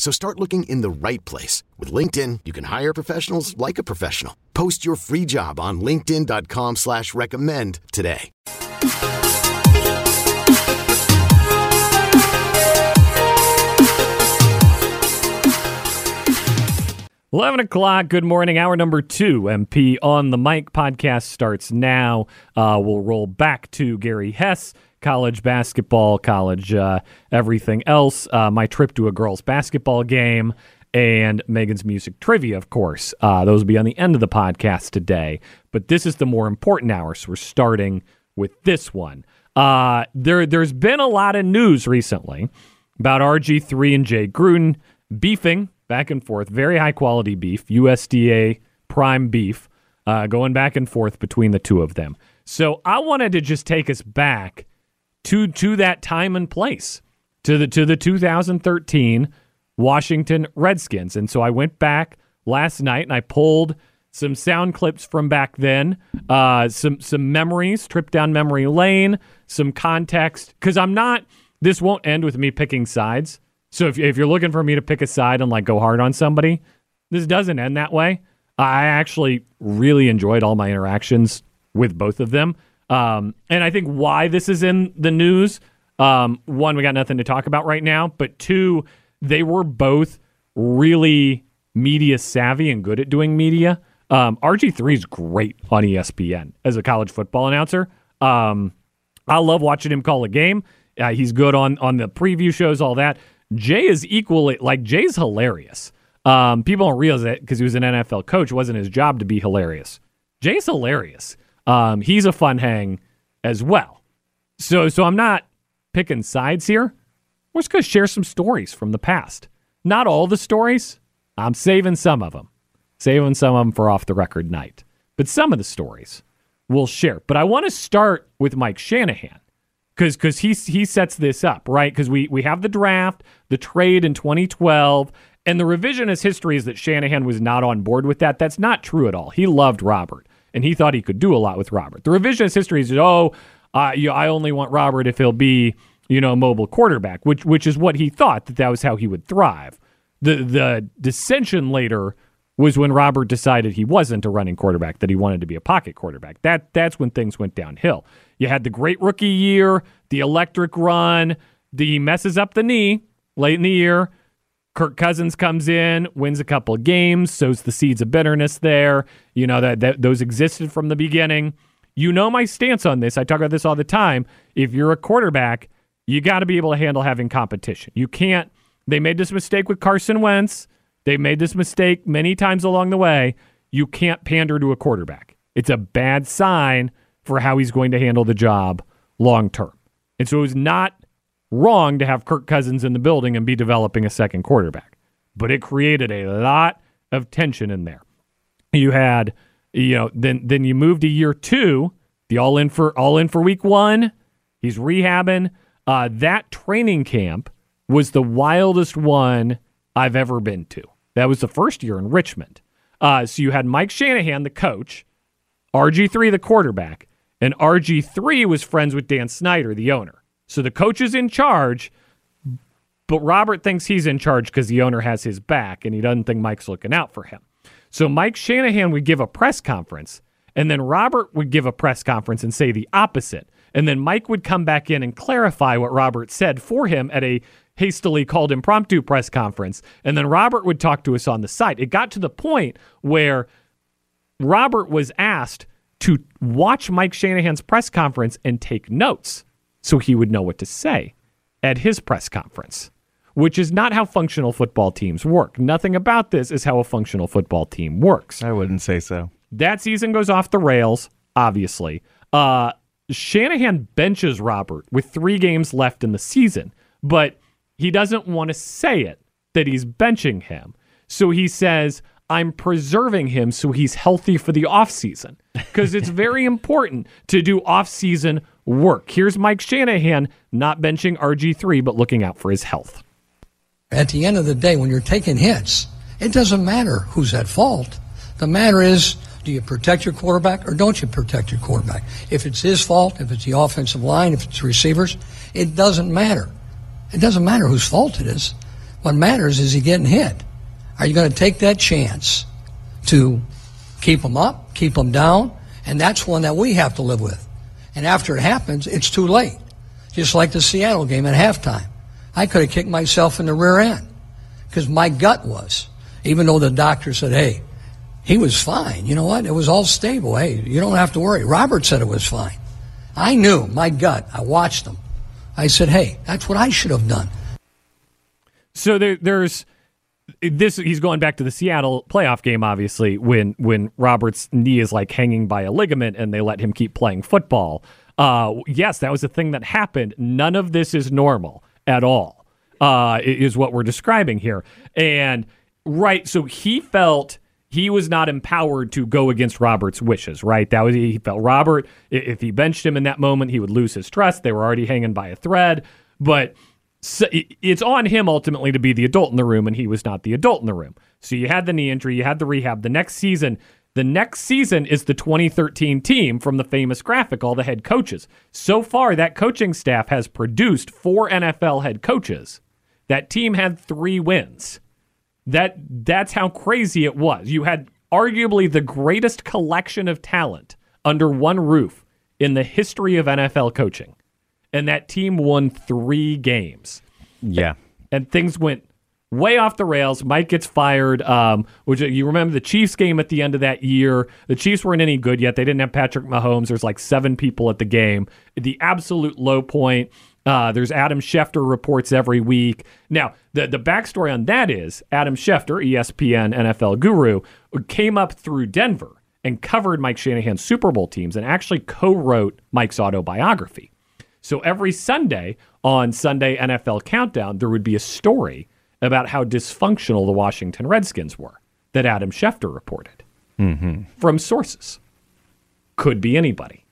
So start looking in the right place. With LinkedIn, you can hire professionals like a professional. Post your free job on linkedin.com slash recommend today. 11 o'clock, good morning. Hour number two, MP on the Mic podcast starts now. Uh, we'll roll back to Gary Hess, college basketball, college uh, everything else, uh, my trip to a girls' basketball game, and Megan's music trivia, of course. Uh, those will be on the end of the podcast today. But this is the more important hour, so we're starting with this one. Uh, there, there's been a lot of news recently about RG3 and Jay Gruden beefing back and forth. Very high quality beef, USDA prime beef, uh, going back and forth between the two of them. So I wanted to just take us back to to that time and place to the to the 2013 Washington Redskins, and so I went back last night and I pulled some sound clips from back then, uh, some some memories, trip down memory lane, some context, because I'm not. This won't end with me picking sides. So if, if you're looking for me to pick a side and like go hard on somebody, this doesn't end that way. I actually really enjoyed all my interactions with both of them. Um, and I think why this is in the news um, one, we got nothing to talk about right now, but two, they were both really media savvy and good at doing media. Um, RG3 is great on ESPN as a college football announcer. Um, I love watching him call a game. Uh, he's good on on the preview shows, all that. Jay is equally like Jay's hilarious. Um, people don't realize that because he was an NFL coach, it wasn't his job to be hilarious. Jay's hilarious. Um, he's a fun hang as well. So, so I'm not picking sides here. We're just going to share some stories from the past. Not all the stories. I'm saving some of them, saving some of them for off the record night. But some of the stories we'll share. But I want to start with Mike Shanahan because because he he sets this up right because we we have the draft, the trade in 2012, and the revisionist history is that Shanahan was not on board with that. That's not true at all. He loved Robert and he thought he could do a lot with Robert. The revisionist history is oh, you, I only want Robert if he'll be you know a mobile quarterback, which which is what he thought that that was how he would thrive. The the dissension later was when Robert decided he wasn't a running quarterback, that he wanted to be a pocket quarterback. That that's when things went downhill. You had the great rookie year, the electric run, the messes up the knee late in the year. Kirk Cousins comes in, wins a couple of games, sows the seeds of bitterness there. You know that, that those existed from the beginning. You know my stance on this. I talk about this all the time. If you're a quarterback, you got to be able to handle having competition. You can't. They made this mistake with Carson Wentz. They made this mistake many times along the way. You can't pander to a quarterback. It's a bad sign for how he's going to handle the job long term. And so it was not wrong to have Kirk Cousins in the building and be developing a second quarterback. But it created a lot of tension in there. You had, you know, then then you moved to year two, the all in for all in for week one. He's rehabbing. Uh, that training camp was the wildest one I've ever been to. That was the first year in Richmond. Uh, so you had Mike Shanahan, the coach, RG3, the quarterback, and RG3 was friends with Dan Snyder, the owner. So the coach is in charge, but Robert thinks he's in charge because the owner has his back and he doesn't think Mike's looking out for him. So Mike Shanahan would give a press conference, and then Robert would give a press conference and say the opposite. And then Mike would come back in and clarify what Robert said for him at a hastily called impromptu press conference, and then Robert would talk to us on the side. It got to the point where Robert was asked to watch Mike Shanahan's press conference and take notes so he would know what to say at his press conference, which is not how functional football teams work. Nothing about this is how a functional football team works. I wouldn't say so. That season goes off the rails, obviously. Uh, Shanahan benches Robert with three games left in the season, but he doesn't want to say it that he's benching him. So he says, I'm preserving him so he's healthy for the offseason because it's very important to do offseason work. Here's Mike Shanahan not benching RG3, but looking out for his health. At the end of the day, when you're taking hits, it doesn't matter who's at fault. The matter is, do you protect your quarterback or don't you protect your quarterback? If it's his fault, if it's the offensive line, if it's receivers, it doesn't matter. It doesn't matter whose fault it is. What matters is he getting hit. Are you going to take that chance to keep him up, keep him down? And that's one that we have to live with. And after it happens, it's too late. Just like the Seattle game at halftime. I could have kicked myself in the rear end because my gut was, even though the doctor said, hey, he was fine. You know what? It was all stable. Hey, you don't have to worry. Robert said it was fine. I knew my gut. I watched him. I said, hey, that's what I should have done. So there, there's this. He's going back to the Seattle playoff game, obviously, when when Robert's knee is like hanging by a ligament, and they let him keep playing football. Uh, yes, that was a thing that happened. None of this is normal at all. Uh, is what we're describing here, and right. So he felt he was not empowered to go against Robert's wishes, right? That was he felt Robert if he benched him in that moment, he would lose his trust. They were already hanging by a thread, but so it's on him ultimately to be the adult in the room, and he was not the adult in the room. So you had the knee injury, you had the rehab. The next season, the next season is the 2013 team from the famous graphic, all the head coaches. So far, that coaching staff has produced four NFL head coaches. That team had three wins. That that's how crazy it was. You had arguably the greatest collection of talent under one roof in the history of NFL coaching and that team won three games. Yeah. And things went way off the rails. Mike gets fired. Um, which you remember the Chiefs game at the end of that year. The Chiefs weren't any good yet. They didn't have Patrick Mahomes. There's like seven people at the game. The absolute low point. Uh, there's Adam Schefter reports every week. Now, the the backstory on that is Adam Schefter, ESPN NFL guru, came up through Denver and covered Mike Shanahan's Super Bowl teams and actually co-wrote Mike's autobiography. So every Sunday on Sunday NFL Countdown, there would be a story about how dysfunctional the Washington Redskins were that Adam Schefter reported mm-hmm. from sources. Could be anybody.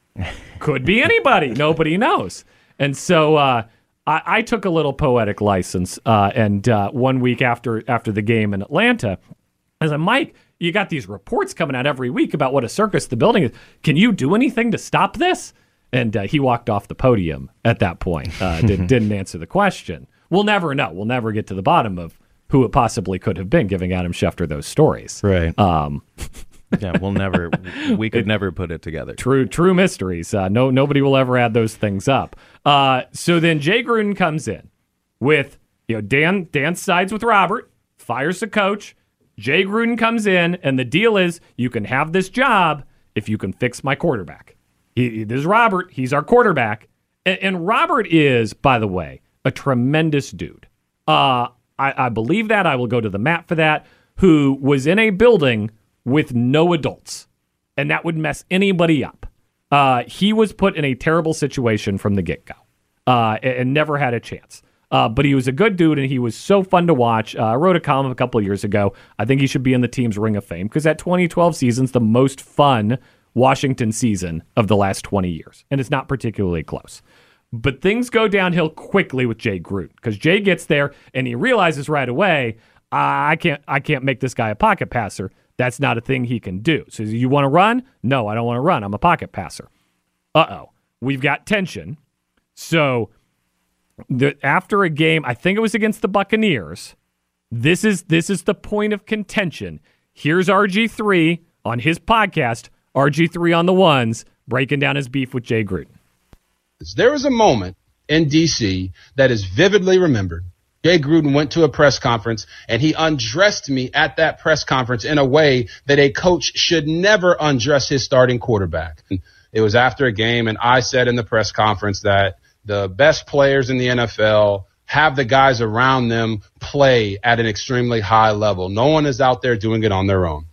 Could be anybody. Nobody knows. And so uh, I, I, took a little poetic license, uh, and uh, one week after after the game in Atlanta, I said, Mike, you got these reports coming out every week about what a circus the building is. Can you do anything to stop this? And uh, he walked off the podium at that point. Uh, did, didn't answer the question. We'll never know. We'll never get to the bottom of who it possibly could have been, giving Adam Schefter those stories. Right. Um, yeah, we'll never. We could it, never put it together. True, true mysteries. Uh, no, nobody will ever add those things up. Uh, so then Jay Gruden comes in with you know Dan. Dan sides with Robert, fires the coach. Jay Gruden comes in, and the deal is you can have this job if you can fix my quarterback. He, this is Robert. He's our quarterback. And, and, Robert is, by the way, a tremendous dude. Uh, I, I believe that. I will go to the map for that. Who was in a building with no adults. And that would mess anybody up. Uh, he was put in a terrible situation from the get go uh, and, and, never had a chance. Uh, but he was a good dude and he was so fun to watch. Uh, I wrote a column a couple years ago. I think he should be in the team's Ring of Fame because that 2012 season's the most fun Washington season of the last 20 years, and it's not particularly close. But things go downhill quickly with Jay Gruden because Jay gets there and he realizes right away, I can't, I can't make this guy a pocket passer. That's not a thing he can do. So you want to run? No, I don't want to run. I'm a pocket passer. Uh oh, we've got tension. So the, after a game, I think it was against the Buccaneers. This is this is the point of contention. Here's RG three on his podcast RG3 on the ones, breaking down his beef with Jay Gruden. There was a moment in D.C. that is vividly remembered. Jay Gruden went to a press conference and he undressed me at that press conference in a way that a coach should never undress his starting quarterback. It was after a game and I said in the press conference that the best players in the NFL have the guys around them play at an extremely high level. No one is out there doing it on their own.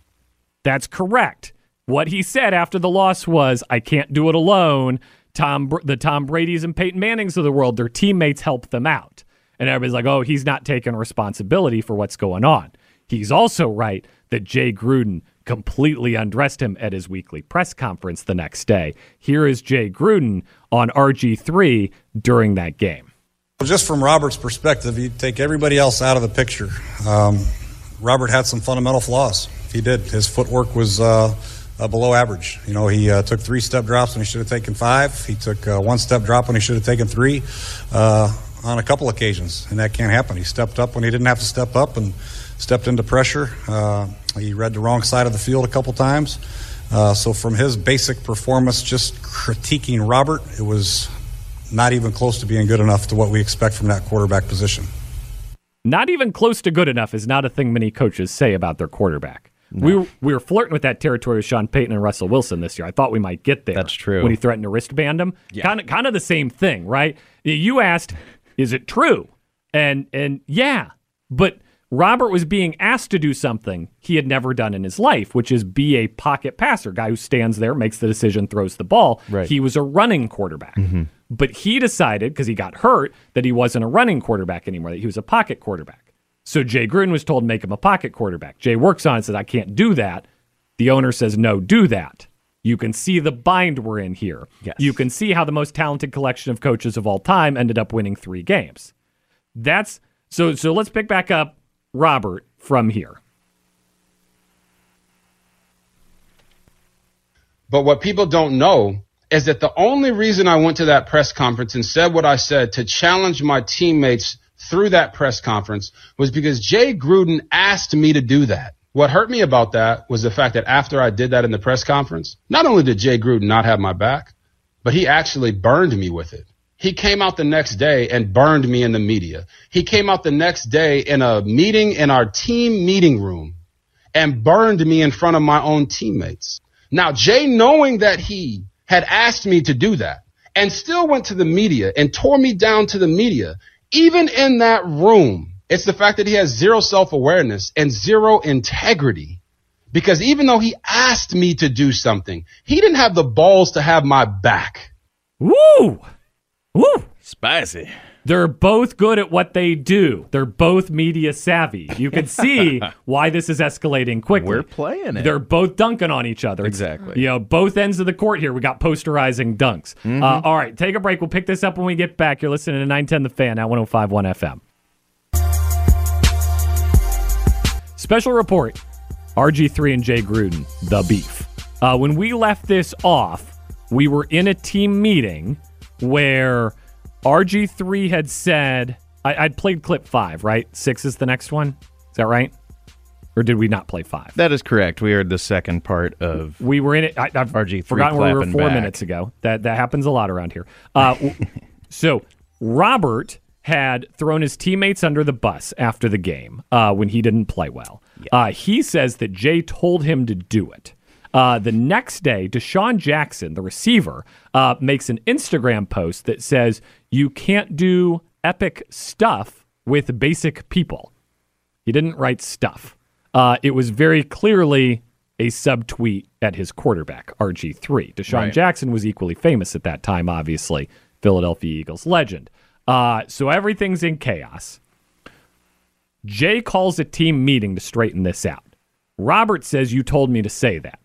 That's correct. What he said after the loss was, I can't do it alone. Tom, the Tom Brady's and Peyton Mannings of the world, their teammates help them out. And everybody's like, oh, he's not taking responsibility for what's going on. He's also right that Jay Gruden completely undressed him at his weekly press conference the next day. Here is Jay Gruden on RG3 during that game. Well, just from Robert's perspective, you take everybody else out of the picture. Um, Robert had some fundamental flaws. He did. His footwork was uh, uh, below average. You know, he uh, took three step drops when he should have taken five. He took uh, one step drop when he should have taken three uh, on a couple occasions, and that can't happen. He stepped up when he didn't have to step up and stepped into pressure. Uh, he read the wrong side of the field a couple times. so, from his basic performance, just critiquing Robert, it was not even close to being good enough to what we expect from that quarterback position. Not even close to good enough is not a thing many coaches say about their quarterback. No. We, were, we were flirting with that territory with Sean Payton and Russell Wilson this year. I thought we might get there. That's true. When he threatened to wristband him. Yeah. Kind of kind of the same thing, right? You asked, is it true? And and yeah, but Robert was being asked to do something he had never done in his life, which is be a pocket passer, guy who stands there, makes the decision, throws the ball. Right. He was a running quarterback. Mm-hmm. But he decided, because he got hurt, that he wasn't a running quarterback anymore, that he was a pocket quarterback. So Jay Gruden was told make him a pocket quarterback. Jay works on it, says, I can't do that. The owner says, no, do that. You can see the bind we're in here. Yes. You can see how the most talented collection of coaches of all time ended up winning three games. That's so so let's pick back up Robert from here. But what people don't know is that the only reason I went to that press conference and said what I said to challenge my teammates through that press conference was because Jay Gruden asked me to do that. What hurt me about that was the fact that after I did that in the press conference, not only did Jay Gruden not have my back, but he actually burned me with it. He came out the next day and burned me in the media. He came out the next day in a meeting in our team meeting room and burned me in front of my own teammates. Now, Jay, knowing that he had asked me to do that and still went to the media and tore me down to the media, even in that room, it's the fact that he has zero self-awareness and zero integrity. Because even though he asked me to do something, he didn't have the balls to have my back. Woo! Woo! Spicy. They're both good at what they do. They're both media savvy. You can see why this is escalating quickly. We're playing it. They're both dunking on each other. Exactly. You know, both ends of the court here. We got posterizing dunks. Mm-hmm. Uh, all right, take a break. We'll pick this up when we get back. You're listening to 910 The Fan at 1051 FM. Special report RG3 and Jay Gruden, the beef. Uh, when we left this off, we were in a team meeting where RG3 had said, I, would played clip five, right? Six is the next one. Is that right? Or did we not play five? That is correct. We heard the second part of. We were in it. I, have RG3 forgotten where we were four back. minutes ago. That that happens a lot around here. Uh, so Robert had thrown his teammates under the bus after the game uh, when he didn't play well. Yeah. Uh, he says that Jay told him to do it. Uh, the next day, DeSean Jackson, the receiver, uh, makes an Instagram post that says, You can't do epic stuff with basic people. He didn't write stuff. Uh, it was very clearly a subtweet at his quarterback, RG3. DeSean right. Jackson was equally famous at that time, obviously, Philadelphia Eagles legend. Uh, so everything's in chaos. Jay calls a team meeting to straighten this out. Robert says, You told me to say that.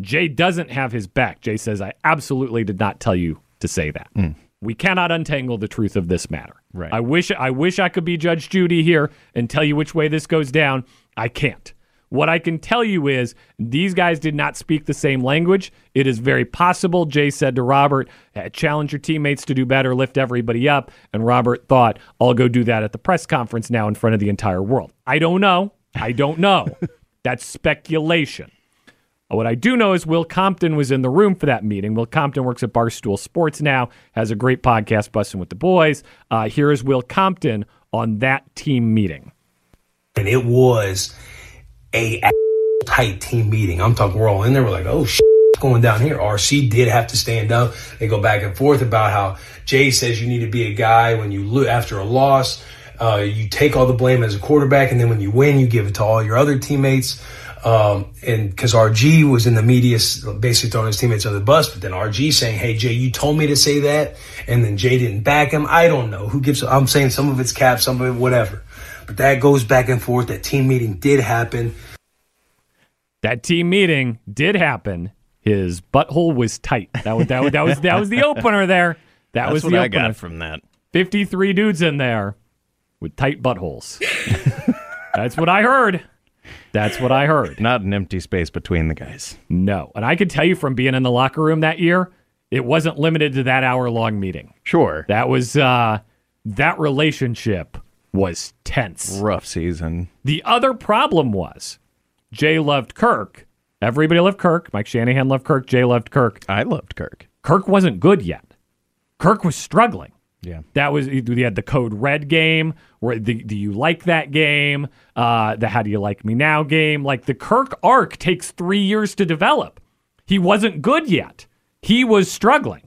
Jay doesn't have his back. Jay says, I absolutely did not tell you to say that. Mm. We cannot untangle the truth of this matter. Right. I wish I wish I could be Judge Judy here and tell you which way this goes down. I can't. What I can tell you is these guys did not speak the same language. It is very possible, Jay said to Robert, challenge your teammates to do better, lift everybody up. And Robert thought, I'll go do that at the press conference now in front of the entire world. I don't know. I don't know. That's speculation. What I do know is Will Compton was in the room for that meeting. Will Compton works at Barstool Sports now, has a great podcast, Bussin' with the Boys. Uh, here is Will Compton on that team meeting. And it was a tight team meeting. I'm talking, we're all in there. We're like, oh, shit, going down here. RC did have to stand up. They go back and forth about how Jay says you need to be a guy when you look after a loss. Uh, you take all the blame as a quarterback, and then when you win, you give it to all your other teammates. Um, and because RG was in the media, basically throwing his teammates under the bus, but then RG saying, "Hey Jay, you told me to say that," and then Jay didn't back him. I don't know who gives. I'm saying some of it's cap, some of it whatever, but that goes back and forth. That team meeting did happen. That team meeting did happen. His butthole was tight. That was that was that was, that was the opener there. That That's was what the I opener. got from that. 53 dudes in there with tight buttholes. That's what I heard. That's what I heard. Not an empty space between the guys. No. And I can tell you from being in the locker room that year, it wasn't limited to that hour long meeting. Sure. That was, uh, that relationship was tense. Rough season. The other problem was Jay loved Kirk. Everybody loved Kirk. Mike Shanahan loved Kirk. Jay loved Kirk. I loved Kirk. Kirk wasn't good yet. Kirk was struggling. Yeah. That was you had the code red game where the do you like that game? Uh, the how do you like me now game? Like the Kirk arc takes three years to develop. He wasn't good yet. He was struggling,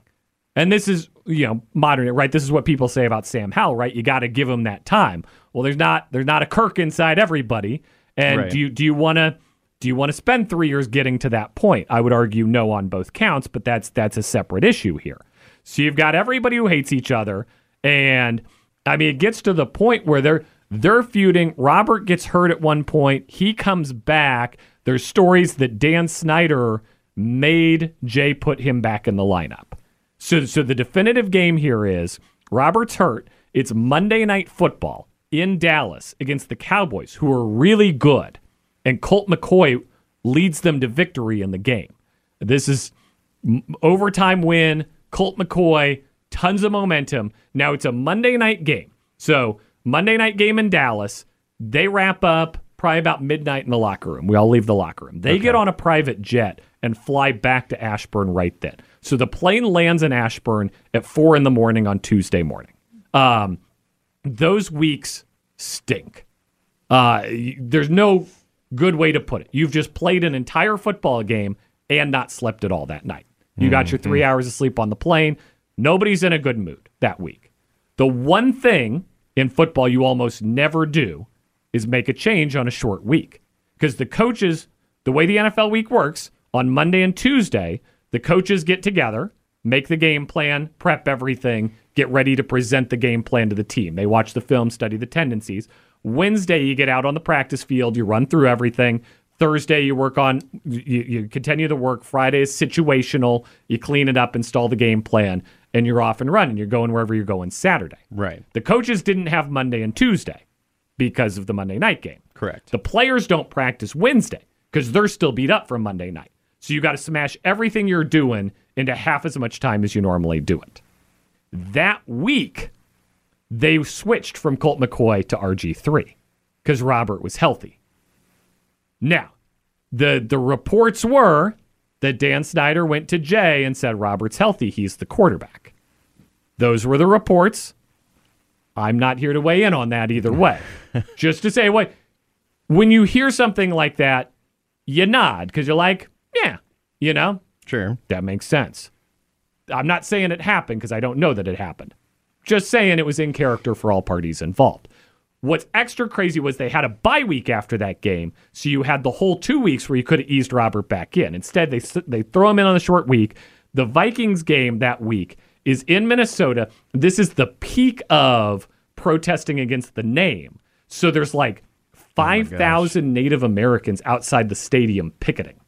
and this is you know modern right. This is what people say about Sam Howell, right? You got to give him that time. Well, there's not there's not a Kirk inside everybody, and Right. do you do you want to do you want to spend three years getting to that point? I would argue no on both counts, but that's that's a separate issue here. So you've got everybody who hates each other, and I mean it gets to the point where they're they're feuding. Robert gets hurt at one point. He comes back. There's stories that Dan Snyder made Jay put him back in the lineup. So so the definitive game here is Robert's hurt. It's Monday night football in Dallas against the Cowboys, who are really good, and Colt McCoy leads them to victory in the game. This is overtime win. Colt McCoy, tons of momentum. Now it's a Monday night game. So Monday night game in Dallas. They wrap up probably about midnight in the locker room. We all leave the locker room. They get on a private jet and fly back to Ashburn right then. So the plane lands in Ashburn at four in the morning on Tuesday morning. Um, those weeks stink. Uh, there's no good way to put it. You've just played an entire football game and not slept at all that night. You got your three mm-hmm. hours of sleep on the plane. Nobody's in a good mood that week. The one thing in football you almost never do is make a change on a short week because the coaches, the way the NFL week works, on Monday and Tuesday, the coaches get together, make the game plan, prep everything, get ready to present the game plan to the team. They watch the film, study the tendencies. Wednesday, you get out on the practice field, you run through everything. Thursday, you work on, you, you continue the work. Friday is situational. You clean it up, install the game plan, and you're off and running. You're going wherever you're going Saturday. Right. The coaches didn't have Monday and Tuesday because of the Monday night game. Correct. The players don't practice Wednesday because they're still beat up from Monday night. So you got to smash everything you're doing into half as much time as you normally do it. That week, they switched from Colt McCoy to RG3 because Robert was healthy. Now, the the reports were that Dan Snyder went to Jay and said Robert's healthy, he's the quarterback. Those were the reports. I'm not here to weigh in on that either way. Just to say, wait, when you hear something like that, you nod because you're like, yeah, you know, Sure. that makes sense. I'm not saying it happened because I don't know that it happened. Just saying it was in character for all parties involved. What's extra crazy was they had a bye week after that game, so you had the whole two weeks where you could have eased Robert back in. Instead, they they throw him in on the short week. The Vikings game that week is in Minnesota. This is the peak of protesting against the name. So there's like oh five thousand Native Americans outside the stadium picketing.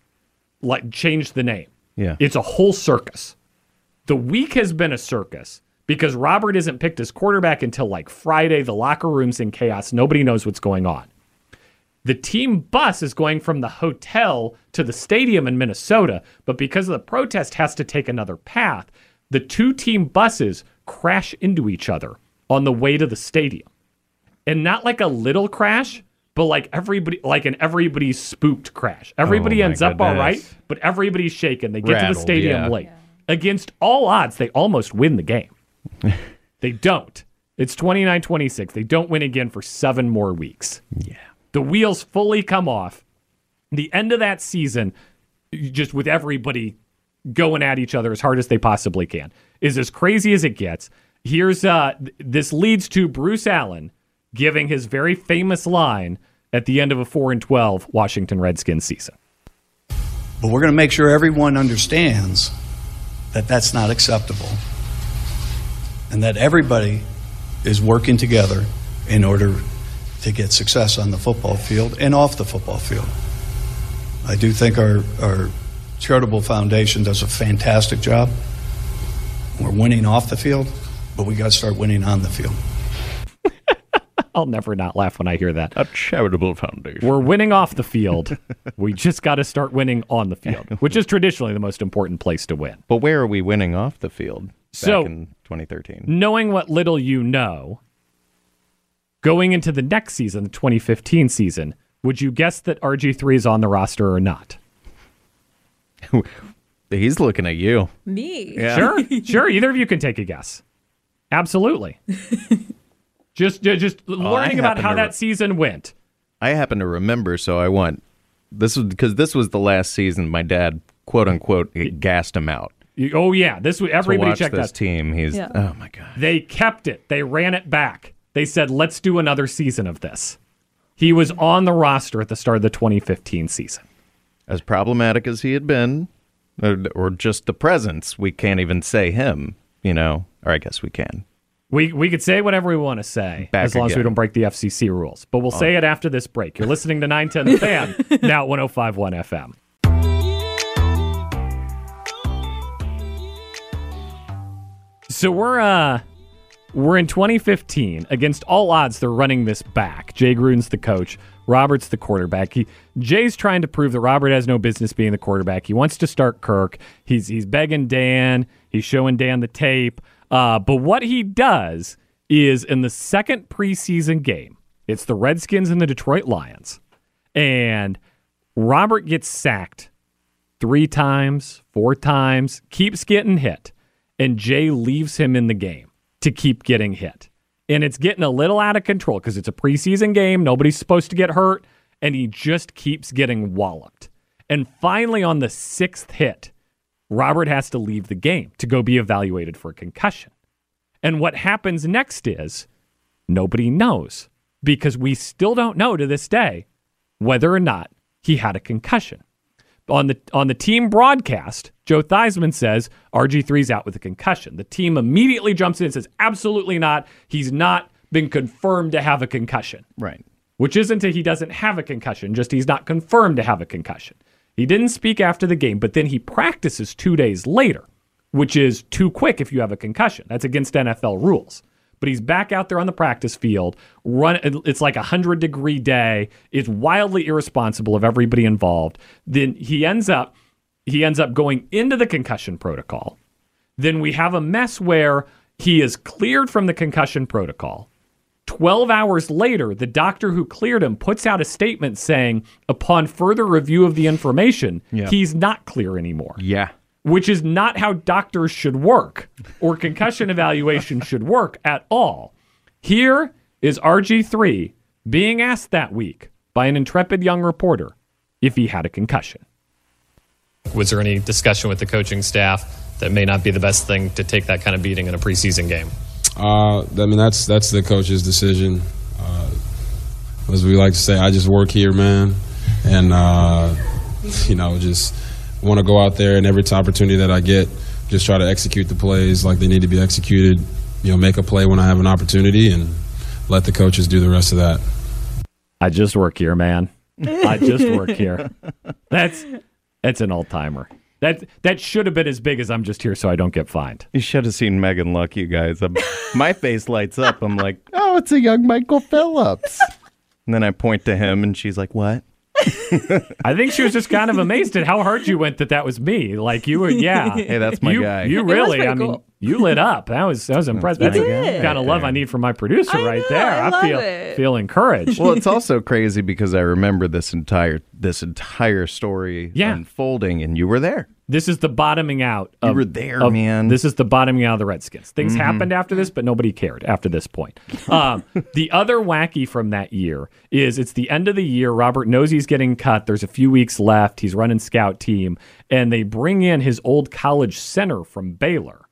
Like change the name. Yeah. It's a whole circus. The week has been a circus because Robert isn't picked as quarterback until like Friday. The locker room's in chaos. Nobody knows what's going on. The team bus is going from the hotel to the stadium in Minnesota, but because of the protest has to take another path, the two team buses crash into each other on the way to the stadium. And not like a little crash, but like everybody, like an everybody spooked crash. Everybody Oh, ends up all right, but everybody's shaken. They get to the stadium yeah. late. Against all odds, they almost win the game. they don't. It's 29 26. They don't win again for seven more weeks. Yeah. The wheels fully come off. The end of that season, just with everybody going at each other as hard as they possibly can, is as crazy as it gets. Here's uh, th- this leads to Bruce Allen giving his very famous line at the end of a 4 and 12 Washington Redskins season. But we're going to make sure everyone understands that that's not acceptable and that everybody is working together in order to get success on the football field and off the football field. I do think our, our charitable foundation does a fantastic job. We're winning off the field, but we got to start winning on the field. I'll never not laugh when I hear that. A charitable foundation. We're winning off the field. we just got to start winning on the field, which is traditionally the most important place to win. But where are we winning off the field back So- in 2013? knowing what little you know, going into the next season, the 2015 season, would you guess that RG3 is on the roster or not? He's looking at you. Me. Yeah. Sure, sure. Either of you can take a guess. Absolutely. just, ju- just oh, learning about how to that season went. I happen to remember, so I want this was because this was the last season my dad quote unquote gassed him out. You- oh yeah, this was To everybody watch checked this that. team. He's Yeah. oh my god. They kept it. They ran it back. They said, "Let's do another season of this." He was on the roster at the start of the 2015 season. As problematic as he had been, or, or just the presence, we can't even say him. You know, or I guess we can. We we could say whatever we want to say Back as long as we don't break the FCC rules. But we'll oh. say it after this break. You're listening to 910 The Fan, now at 1051 FM. So we're uh we're in 2015. Against all odds, they're running this back. Jay Gruden's the coach. Robert's the quarterback. He, Jay's trying to prove that Robert has no business being the quarterback. He wants to start Kirk. He's he's begging Dan. He's showing Dan the tape. Uh, but what he does is in the second preseason game, it's the Redskins and the Detroit Lions, and Robert gets sacked three times, four times, keeps getting hit, and Jay leaves him in the game to keep getting hit. And it's getting a little out of control because it's a preseason game. Nobody's supposed to get hurt, and he just keeps getting walloped. And finally, on the sixth hit, Robert has to leave the game to go be evaluated for a concussion. And what happens next is nobody knows because we still don't know to this day whether or not he had a concussion. On the on the team broadcast, Joe Theismann says RG3's out with a concussion. The team immediately jumps in and says, absolutely not. He's not been confirmed to have a concussion. Right. Which isn't a he doesn't have a concussion, just he's not confirmed to have a concussion. He didn't speak after the game, but then he practices two days later, which is too quick if you have a concussion. That's against NFL rules. But he's back out there on the practice field. Run. It's like a hundred degree day. It's wildly irresponsible of everybody involved. Then he ends up he ends up going into the concussion protocol. Then we have a mess where he is cleared from the concussion protocol. 12 hours later, the doctor who cleared him puts out a statement saying, upon further review of the information, Yeah. he's not clear anymore, Yeah. Which is not how doctors should work or concussion evaluation should work at all. Here is RG3 being asked that week by an intrepid young reporter if he had a concussion. Was there any discussion with the coaching staff that may not be the best thing to take that kind of beating in a preseason game? Uh, I mean, that's that's the coach's decision. Uh, as we like to say, I just work here, man, and uh, you know, just want to go out there and every opportunity that I get, just try to execute the plays like they need to be executed. You know, make a play when I have an opportunity, and let the coaches do the rest of that. I just work here, man. I just work here. That's that's an old timer. That that should have been as big as I'm just here so I don't get fined. You should have seen Megan Luck, you guys. I'm, my face lights up. I'm like, oh, it's a young Michael Phillips. And then I point to him, and she's like, what? I think she was just kind of amazed at how hard you went that that was me. Like you were, yeah. Hey, that's my you, guy. You really, pretty I mean, cool. You lit up. That was that was impressive. That's the kind of love I need from my producer I right know, there. I love feel it. feel encouraged. Well, it's also crazy because I remember this entire this entire story Yeah. unfolding, and you were there. This is the bottoming out. Of, were there, of- man. This is the bottoming out of the Redskins. Things Mhm. happened after this, but nobody cared after this point. Um, the other wacky from that year is it's the end of the year. Robert knows he's getting cut. There's a few weeks left. He's running scout team, and they bring in his old college center from Baylor,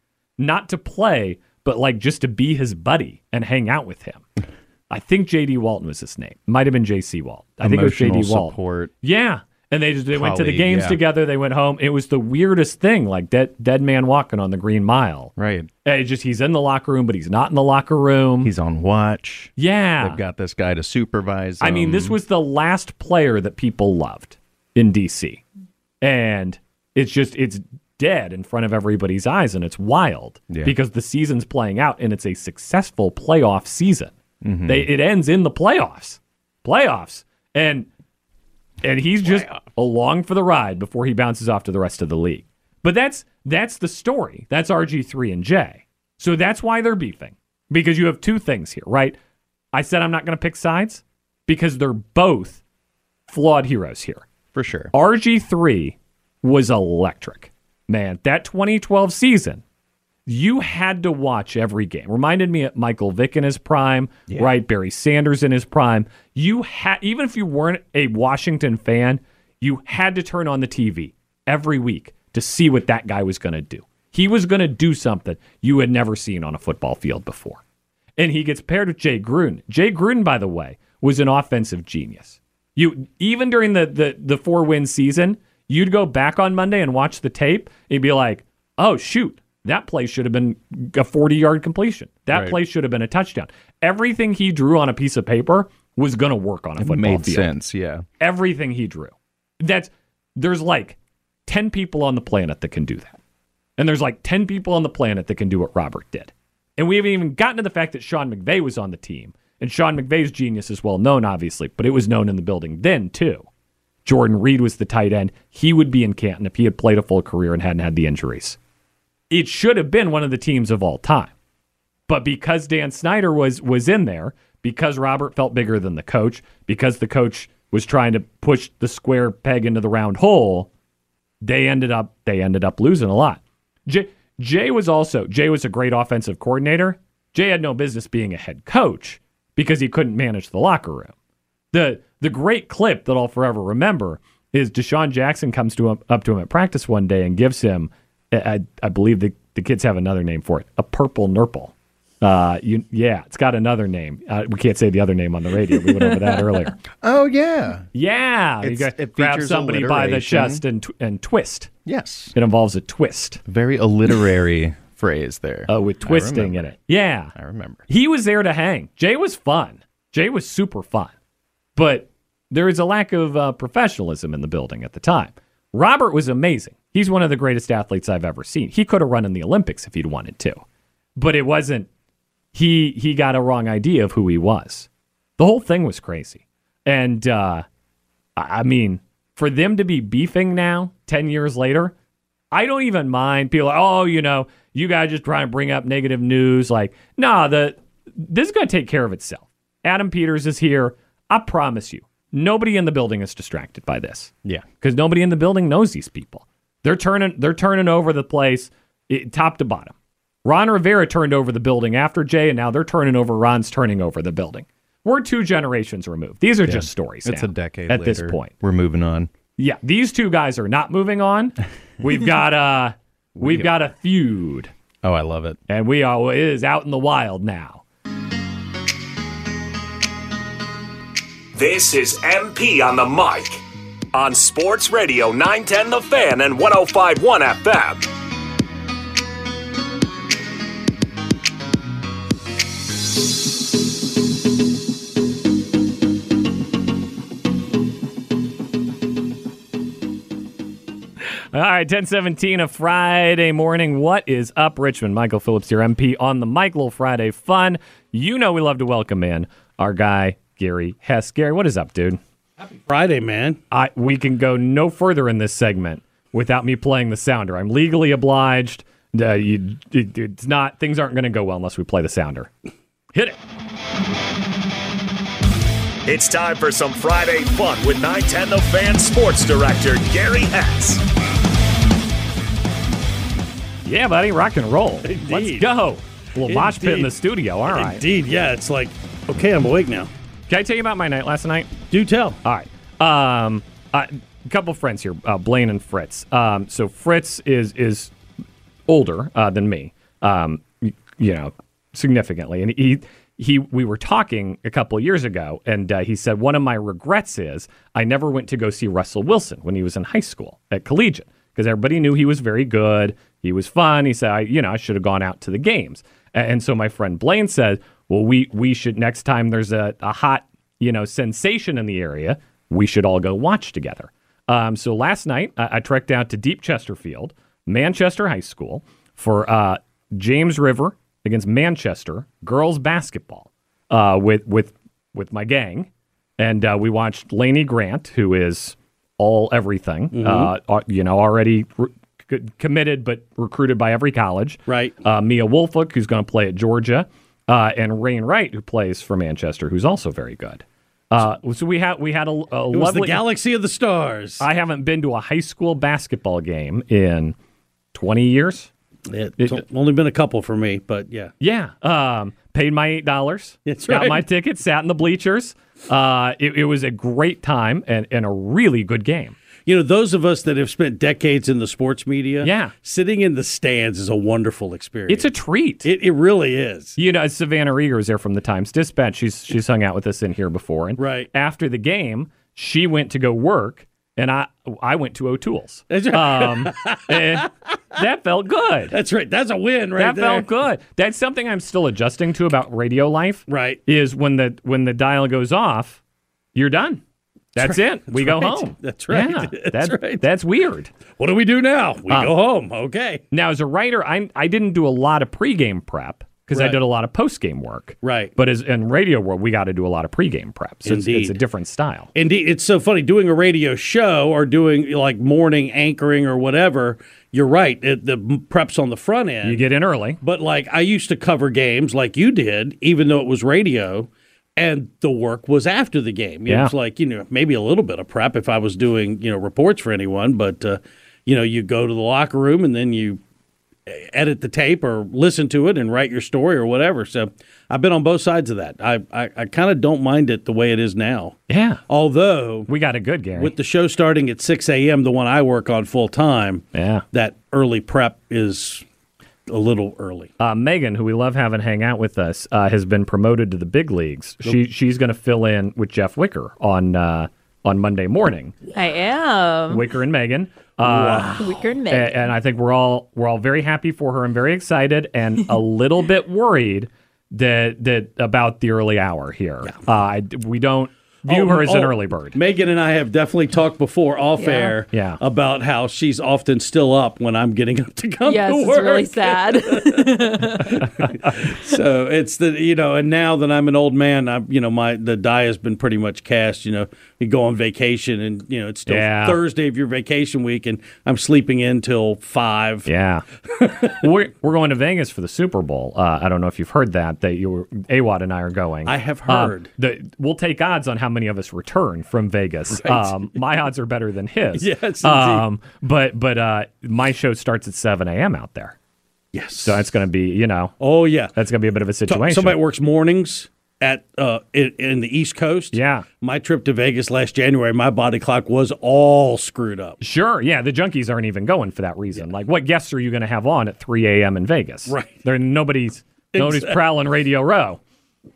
not to play, but like just to be his buddy and hang out with him. I think J.D. Walton was his name. Might have been J.C. Walton. I think it was J.D. Walton. support. Yeah. And they just they went to the games yeah. together. They went home. It was the weirdest thing, like dead dead man walking on the Green Mile. Right. And it just he's in the locker room, but he's not in the locker room. He's on watch. yeah. They've got this guy to supervise. I mean, this was the last player that people loved in DC. And it's just it's dead in front of everybody's eyes and it's wild Yeah. because the season's playing out and it's a successful playoff season. Mhm. They it ends in the playoffs. Playoffs. And and he's just along for the ride before he bounces off to the rest of the league. But that's that's the story. That's RG3 and Jay. So that's why they're beefing. Because you have two things here, right? I said I'm not going to pick sides because they're both flawed heroes here. for sure. RG3 was electric. Man, that 2012 season, you had to watch every game. Reminded me of Michael Vick in his prime, right? Barry Sanders in his prime. You had even if you weren't a Washington fan, you had to turn on the TV every week to see what that guy was going to do. He was going to do something you had never seen on a football field before. And he gets paired with Jay Gruden. Jay Gruden, by the way, was an offensive genius. You even during the the, the four win season, you'd go back on Monday and watch the tape. And you'd be like, "Oh shoot, that play should have been a forty yard completion. That Right. play should have been a touchdown." Everything he drew on a piece of paper was going to work on a It football made field. sense. Yeah. Everything he drew. That's there's like ten people on the planet that can do that, and there's like ten people on the planet that can do what Robert did. And we haven't even gotten to the fact that Sean McVay was on the team. And Sean McVay's genius is well known, obviously, but it was known in the building then, too. Jordan Reed was the tight end. He would be in Canton if he had played a full career and hadn't had the injuries. It should have been one of the teams of all time. But because Dan Snyder was was in there, because Robert felt bigger than the coach, because the coach was trying to push the square peg into the round hole, they ended up they ended up losing a lot. Jay, Jay was also Jay was a great offensive coordinator. Jay had no business being a head coach because he couldn't manage the locker room. The the great clip that I'll forever remember is DeSean Jackson comes to him, up to him at practice one day and gives him, I, I believe the, the kids have another name for it, a purple nurple. Uh, you, yeah, it's got another name. Uh, we can't say the other name on the radio. We went over that earlier. Oh yeah. Yeah, you It's- got, it grab somebody by the chest and tw- and twist. Yes. It involves a twist Very alliterary phrase there. uh, with twisting in it. Yeah, I remember. he was there to hang. Jay was fun. Jay was super fun, but there is a lack of uh, professionalism in the building at the time. Robert was amazing. He's one of the greatest athletes I've ever seen. He could have run in the Olympics if he'd wanted to, but it wasn't. He he got a wrong idea of who he was. The whole thing was crazy, and uh, I mean, for them to be beefing now, ten years later, I don't even mind people. Like, oh, you know, you guys just try and bring up negative news. Like, nah, the this is going to take care of itself. Adam Peters is here. I promise you, nobody in the building is distracted by this Yeah. because nobody in the building knows these people. They're turning they're turning over the place eh, top to bottom. Ron Rivera turned over the building after Jay, and now they're turning over. Ron's turning over the building. We're two generations removed. These are just stories. It's now a decade at later. this point. We're moving on. Yeah, these two guys are not moving on. We've got a we've got a feud, Oh, I love it. and we are it is out in the wild now. This is MP on the mic on Sports Radio 910 The Fan and 1051 FM. All right, 1017, a Friday morning. What is up, Richmond? Michael Phillips here, MP on the Little Friday Fun. You know we love to welcome in our guy, Gary Hess. Gary, what is up, dude? Happy Friday, man. I we can go no further in this segment without me playing the sounder. I'm legally obliged. Uh, you, it, it's not. Things aren't going to go well unless we play the sounder. Hit it. It's time for some Friday fun with 910 The Fan Sports Director Gary Hess. Yeah, buddy, rock and roll. Let's go. A little mosh pit in the studio. All right. Indeed, yeah. It's like, okay, I'm awake now. Can I tell you about my night last night? Do tell. All right. Um, uh, a couple friends here, uh, Blaine and Fritz. Um, so Fritz is is older uh, than me. Um, you know, significantly, and he. He, we were talking a couple years ago, and uh, he said one of my regrets is I never went to go see Russell Wilson when he was in high school at collegiate because everybody knew he was very good. He was fun. He said, I, you know, I should have gone out to the games. And, so my friend Blaine said, well, we we should next time there's a, a hot you know sensation in the area, we should all go watch together. Um, so last night I, I trekked out to Deep Chesterfield, Manchester High School for uh, James River against Manchester girls basketball uh, with with with my gang, and uh, we watched Laney Grant, who is all everything, uh, uh, you know, already re- committed but recruited by every college. Right. Uh, Mia Woolfolk, who's going to play at Georgia, uh, and Rain Wright, who plays for Manchester, who's also very good. Uh, so we had we had a, a It was lovely. the galaxy of the stars. I haven't been to a high school basketball game in twenty years. It's only been a couple for me, but yeah. Yeah. Um, paid my eight dollars. That's Got right. my ticket. Sat in the bleachers. Uh, it, it was a great time and, and a really good game. You know, those of us that have spent decades in the sports media, Yeah. sitting in the stands is a wonderful experience. It's a treat. It, it really is. You know, Savannah Rieger is there from the Times Dispatch. She's she's hung out with us in here before. And Right. after the game, she went to go work, and I I went to O'Toole's. That's right. Um, and that felt good. That's right. That's a win right that there. felt good. That's something I'm still adjusting to about radio life. Right. Is when the when the dial goes off, you're done. That's, right. it. We That's go right. home. That's right. Yeah, That's that- right. That's weird. What do we do now? We Uh, go home. Okay. Now, as a writer, I I didn't do a lot of pregame prep because I did a lot of postgame work. Right. But as in radio world, we got to do a lot of pregame prep. So it's, it's a different style. Indeed, it's so funny doing a radio show or doing like morning anchoring or whatever. You're right. It, the prep's on the front end. You get in early. But like I used to cover games like you did, even though it was radio, and the work was after the game. Yeah. It's like, you know, maybe a little bit of prep if I was doing, you know, reports for anyone, but uh, you know, you go to the locker room and then you edit the tape or listen to it and write your story or whatever. So I've been on both sides of that. I I, I kind of don't mind it the way it is now. Yeah. Although We got a good, Gary. with the show starting at 6 a.m., the one I work on full time, yeah. that early prep is a little early. Uh, Megan, who we love having hang out with us, uh, has been promoted to the big leagues. She she's going to fill in with Jeff Wicker on uh, on Monday morning. I am. Wicker and Megan. Uh, Wicker and Megan. And, I think we're all we're all very happy for her and very excited and a little bit worried that that about the early hour here. Uh, I, we don't view Oh, her as an oh, early bird. Megan and I have definitely talked before off Yeah. air Yeah. about how she's often still up when I'm getting up to come yes, to it's really sad. so it's the you know, and now that I'm an old man, I you know my the die has been pretty much cast. You know, you go on vacation, and you know it's still Yeah. Thursday of your vacation week, and I'm sleeping in till five. Yeah, we're we're going to Vegas for the Super Bowl. Uh, I don't know if you've heard that. That you, Awad and I are going. I have Uh, heard. the, we'll take odds on how many of us return from Vegas. Right. Um, my odds are better than his. Yes. Um, but but uh, my show starts at seven a.m. out there, Yes. so that's going to be you know oh yeah. that's going to be a bit of a situation. Somebody works mornings at uh in, in the East Coast. Yeah. My trip to Vegas last January, my body clock was all screwed up. Sure, yeah, the junkies aren't even going for that reason. Like, what guests are you going to have on at 3 a.m. in Vegas? Right. There, nobody's nobody's Exactly. prowling Radio Row.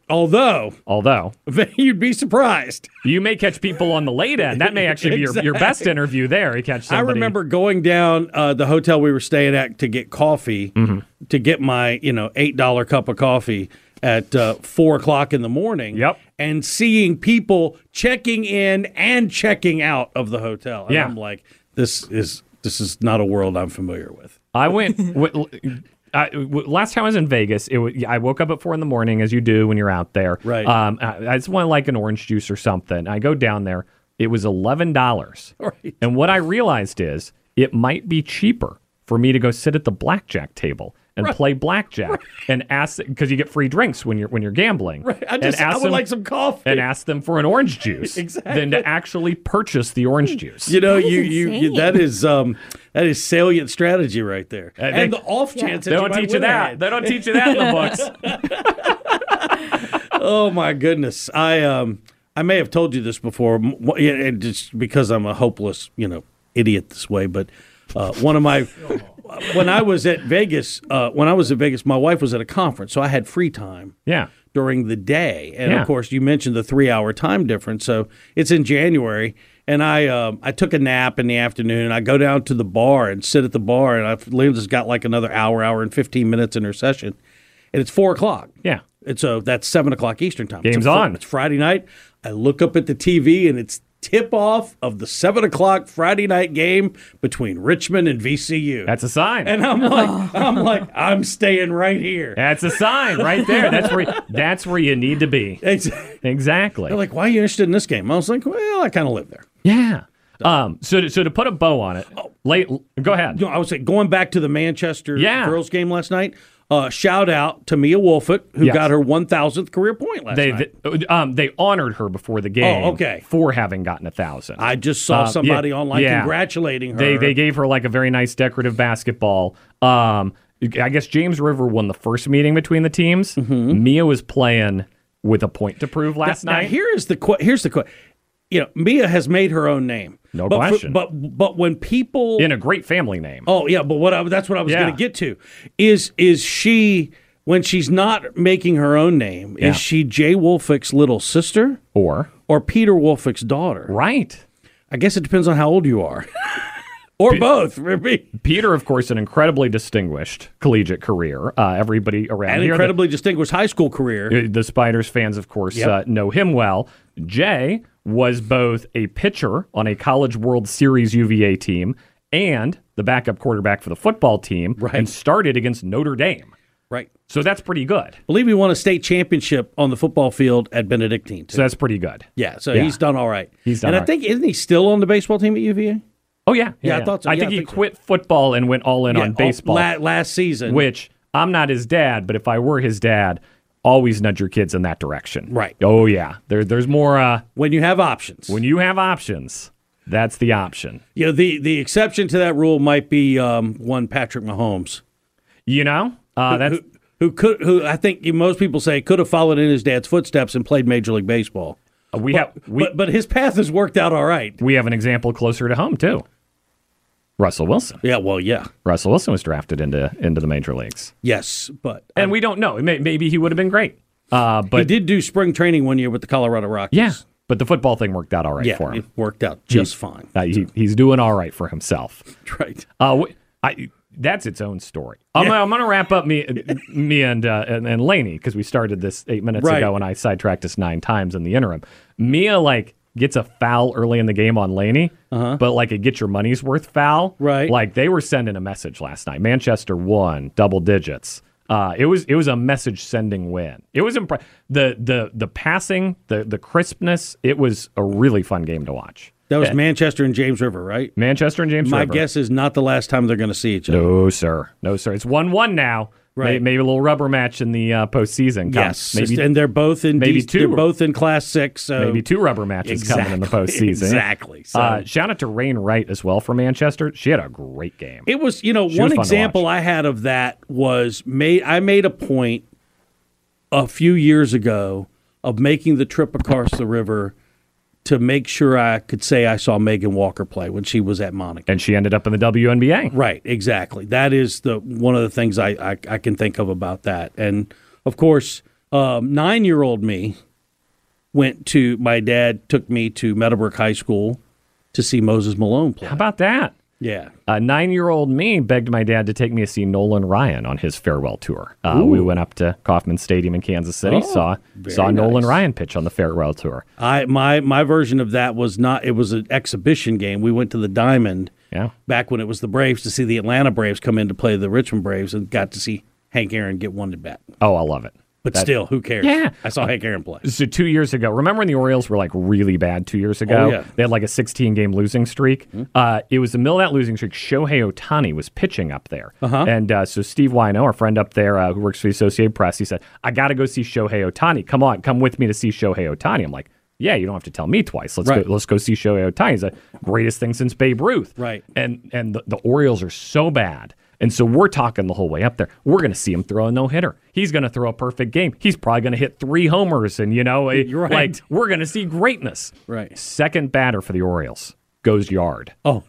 Although Although you'd be surprised. you may catch people on the late end, that may actually be your, your best interview there. You catch Somebody. I remember going down uh, the hotel we were staying at to get coffee, Mm-hmm. to get my you know eight dollar cup of coffee at uh, four o'clock in the morning. Yep. And seeing people checking in and checking out of the hotel. And Yeah. I'm like, this is this is not a world I'm familiar with. I went. w- I, w- last time I was in Vegas, it was, I woke up at four in the morning, as you do when you're out there. Right. Um, I, I just want like an orange juice or something. I go down there. It was eleven dollars. Right. And what I realized is it might be cheaper for me to go sit at the blackjack table and play blackjack and ask because you get free drinks when you're when you're gambling. Right. I and just I ask would them- like some coffee. and ask them for an orange juice Exactly. than to actually purchase the orange juice. You know, That is you, you, you that is um that is salient strategy right there. Uh, they- and the off chance they that don't you might teach you that. ahead. They don't teach you that in the books. oh my goodness. I um I may have told you this before, m- w- yeah, and just because I'm a hopeless, you know, idiot this way. But uh, one of my when I was at Vegas, uh, when I was at Vegas, my wife was at a conference, so I had free time. Yeah. during the day. And Yeah. of course, you mentioned the three hour time difference. So it's in January. And I um, I took a nap in the afternoon. I go down to the bar and sit at the bar. And I've Linda's got like another hour, hour and 15 minutes in her session. And it's four o'clock. Yeah. And so that's seven o'clock Eastern time. It's Game's fr- on. It's Friday night. I look up at the TV and it's tip off of the seven o'clock Friday night game between Richmond and VCU. That's a sign. and I'm like, I'm like, I'm staying right here. That's a sign right there. That's where that's where you need to be. Ex- Exactly. They're like, why are you interested in this game? I was like, well, I kind of live there. Yeah. Um. So to, so to put a bow on it, late. Go ahead. You know, I was saying, going back to the Manchester Yeah. girls game last night. Uh, shout out to Mia Woolfolk, who Yes. got her 1,000th career point last They night. they, um they honored her before the game. Oh, okay. For having gotten a thousand. I just saw Uh, somebody yeah, online yeah. congratulating her. They they gave her like a very nice decorative basketball. Um, I guess James River won the first meeting between the teams. Mia was playing with a point to prove last now, night. Here is the que- here's the question. You know, Mia has made her own name. No but for- question. but but when people in a great family name. Oh yeah, but what I, that's what I was Yeah. going to get to is is she when she's not making her own name Yeah. is she Jay Woolfolk's little sister Or or Peter Woolfolk's daughter? right. I guess it depends on how old you are, or both. for me. Peter, of course, an incredibly distinguished collegiate career. Uh, everybody around An here, the- incredibly distinguished high school career. Uh, The Spiders fans, of course, Yep. uh, know him well. Jay was both a pitcher on a College World Series UVA team and the backup quarterback for the football team Right. and started against Notre Dame. Right. So that's pretty good. I believe he won a state championship on the football field at Benedictine. Too. So that's pretty good. yeah, so Yeah. he's done all right. He's done and all I right. think isn't he still on the baseball team at UVA? Oh, yeah. Yeah, I thought so. I Yeah, think I he think so. quit football and went all in Yeah, on baseball, la- last season. which I'm not his dad, but if I were his dad, always nudge your kids in that direction. Right. Oh, yeah. There, there's more. Uh, when you have options. when you have options, that's the option. you know, the the exception to that rule might be um, one Patrick Mahomes. You know? Uh, that's. who, who could who I think most people say could have followed in his dad's footsteps and played Major League Baseball. Uh, we but, have we, but but his path has worked out all right. we have an example closer to home too. Russell Wilson. Yeah, well, yeah, Russell Wilson was drafted into into the major leagues, yes, but and we don't know. May, maybe he would have been great, uh, he did do spring training one year with the Colorado Rockies. yeah, but the football thing worked out all right yeah, for it him. worked out just fine. Uh, he, he's doing all right for himself. Right. Uh, I, that's its own story. I'm, gonna, I'm going to wrap up me, me and uh, and, and Laney because we started this eight minutes Right. ago and I sidetracked us nine times in the interim. Mia like gets a foul early in the game on Laney, but like a get your money's worth foul. Uh-huh. Right. Like they were sending a message last night. Manchester won double digits. Uh, it was it was a message sending win. It was impre- the the the passing, the the crispness. It was a really fun game to watch. That was Yeah. Manchester and James River, right? Manchester and James River. My River. guess is not the last time they're going to see each other. No, sir. No, sir. It's one-one now. Right. May- Maybe a little rubber match in the uh, postseason. Yes, Maybe and they're both in maybe D- two. They're both in Class Six. So maybe two rubber matches coming in the Exactly, postseason. exactly. So- Uh, shout out to Rain Wright as well for Manchester. She had a great game. It was, you know, She one was fun to example I had of that was made. I made a point a few years ago of making the trip across the river to make sure I could say I saw Megan Walker play when she was at Monacan. and she ended up in the WNBA. Right, exactly. That is the one of the things I I, I can think of about that. And of course, um, nine year old me went to my dad took me to Meadowbrook High School to see Moses Malone play. How about that? Yeah. A nine-year-old me begged my dad to take me to see Nolan Ryan on his farewell tour. Uh, we went up to Kauffman Stadium in Kansas City, Oh, saw saw Nolan. Ryan pitch on the farewell tour. I my my version of that was not. It was an exhibition game. We went to the Diamond Yeah. back when it was the Braves to see the Atlanta Braves come in to play the Richmond Braves, and got to see Hank Aaron get one to bat. Oh, I love it. But That- still, who cares? Yeah. I saw Hank Aaron play. So two years ago, remember when the Orioles were like really bad two years ago? Oh, yeah. They had like a 16 game losing streak. Uh, it was the middle of that losing streak. Shohei Ohtani was pitching up there. Uh-huh. And uh, so Steve Wino, our friend up there uh, who works for the Associated Press, he said, I got to go see Shohei Ohtani. Come on, come with me to see Shohei Ohtani. I'm like, yeah, you don't have to tell me twice. Let's Right. go. Let's go see Shohei Ohtani. He's the greatest thing since Babe Ruth. Right. And and the, the Orioles are so bad. And so we're talking the whole way up there. We're going to see him throw a no hitter. He's going to throw a perfect game. He's probably going to hit three homers, and you know, You're right. like we're going to see greatness. Right. Second batter for the Orioles goes yard. Oh,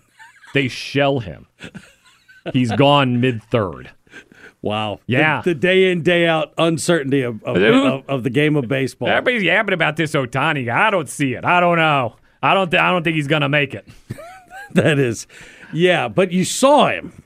They shell him. He's gone mid third. wow. Yeah. The, the day in, day out uncertainty of, of, of, of the game of baseball. Everybody's yapping about this Ohtani. I don't see it. I don't know. I don't. Th- I don't think he's going to make it. that is. Yeah, but you saw him.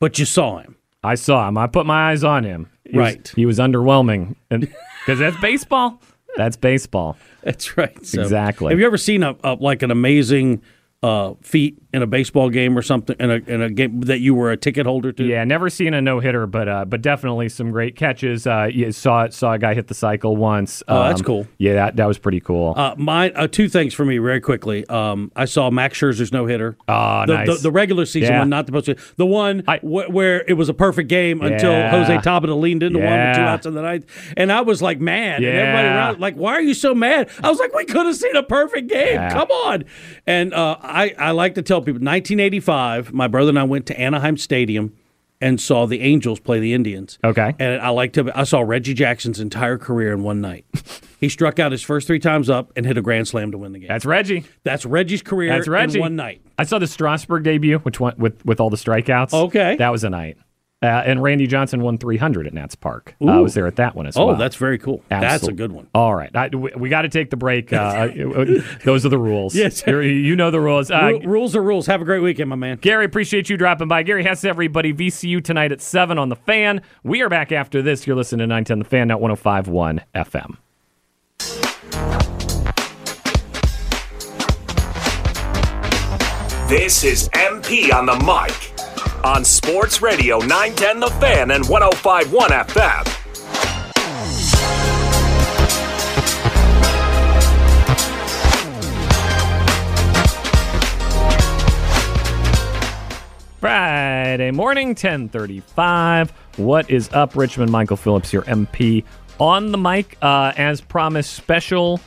But you saw him. I saw him. I put my eyes on him. He was- Right. he was underwhelming, because that's baseball. That's baseball. That's right. So, Exactly. Have you ever seen a, a like an amazing uh, feat in a baseball game or something in a in a game that you were a ticket holder to? Yeah, never seen a no hitter, but uh, but definitely some great catches. Uh, you saw saw a guy hit the cycle once. Oh, that's Um, cool. Yeah, that that was pretty cool. Uh, mine, uh, two things for me, very quickly. Um, I saw Max Scherzer's no hitter. Oh, the, nice. the, the regular season Yeah. one, not the postseason. The one wh- where it was a perfect game until Yeah. Jose Tabata leaned into one with two outs in the ninth, and I was like mad. And everybody Yeah. around, like, why are you so mad? I was like, we could have seen a perfect game. Yeah. Come on. And uh, I, I like to tell people, 1985, my brother and I went to Anaheim Stadium and saw the Angels play the Indians. Okay. And I like to. I saw Reggie Jackson's entire career in one night. he struck out his first three times up and hit a grand slam to win the game. That's Reggie. That's Reggie's career That's Reggie. in one night. I saw the Strasburg debut, which went with with all the strikeouts. Okay. that was a night. Uh, and Randy Johnson won 300 at Nats Park. I was there at that one as Oh, well. Oh, that's very cool. That's a good one. All right, I, we, we got to take the break. Uh, those are the rules. Yes. You're- you know the rules. Uh, Ru- rules are rules. Have a great weekend, my man. Gary, appreciate you dropping by. Gary Hess, everybody. VCU tonight at 7 on The Fan. We are back after this. You're listening to 910 The Fan, not 1051 FM. This is MP on the mic on Sports Radio 910 The Fan and 1051 FM. Friday morning, 1035. What is up, Richmond? Michael Phillips, your MP on the mic. Uh, as promised, special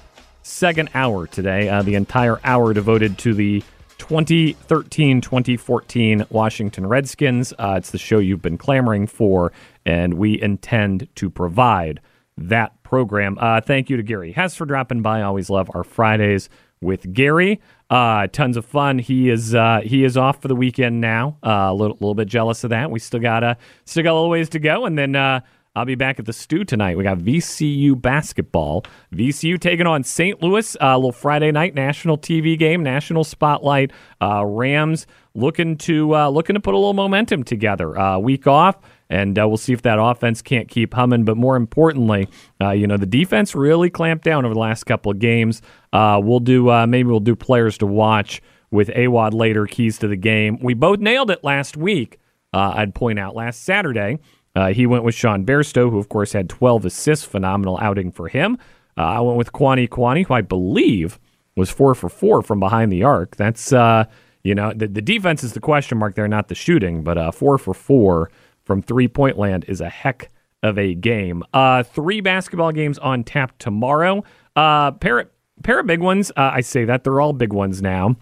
second hour today. Uh, the entire hour devoted to the 2013-2014 Washington Redskins. Uh, it's the show you've been clamoring for, and we intend to provide that program. Uh, thank you to Gary Hess for dropping by. Always love our Fridays with Gary. Uh, tons of fun. He is uh, he is off for the weekend now. Uh, a little, little bit jealous of that. We still got a still got a little ways to go, and then uh, I'll be back at the stew tonight. We got VCU basketball. VCU taking on St. Louis. uh, A little Friday night national TV game, national spotlight. Uh, Rams looking to uh, looking to put a little momentum together. Uh, week off. And uh, we'll see if that offense can't keep humming. But more importantly, uh, you know, the defense really clamped down over the last couple of games. Uh, we'll do uh, maybe we'll do players to watch with Awad later. Keys to the game. We both nailed it last week. Uh, I'd point out last Saturday. Uh, he went with Sean Bairstow, who of course had 12 assists, phenomenal outing for him. Uh, I went with Kuany Kuany, who I believe was four for four from behind the arc. That's uh, you know the, the defense is the question mark there, not the shooting, but uh, four for four from three point land is a heck of a game. Uh, three basketball games on tap tomorrow. Uh, pair, pair of big ones. Uh, I say that they're all big ones now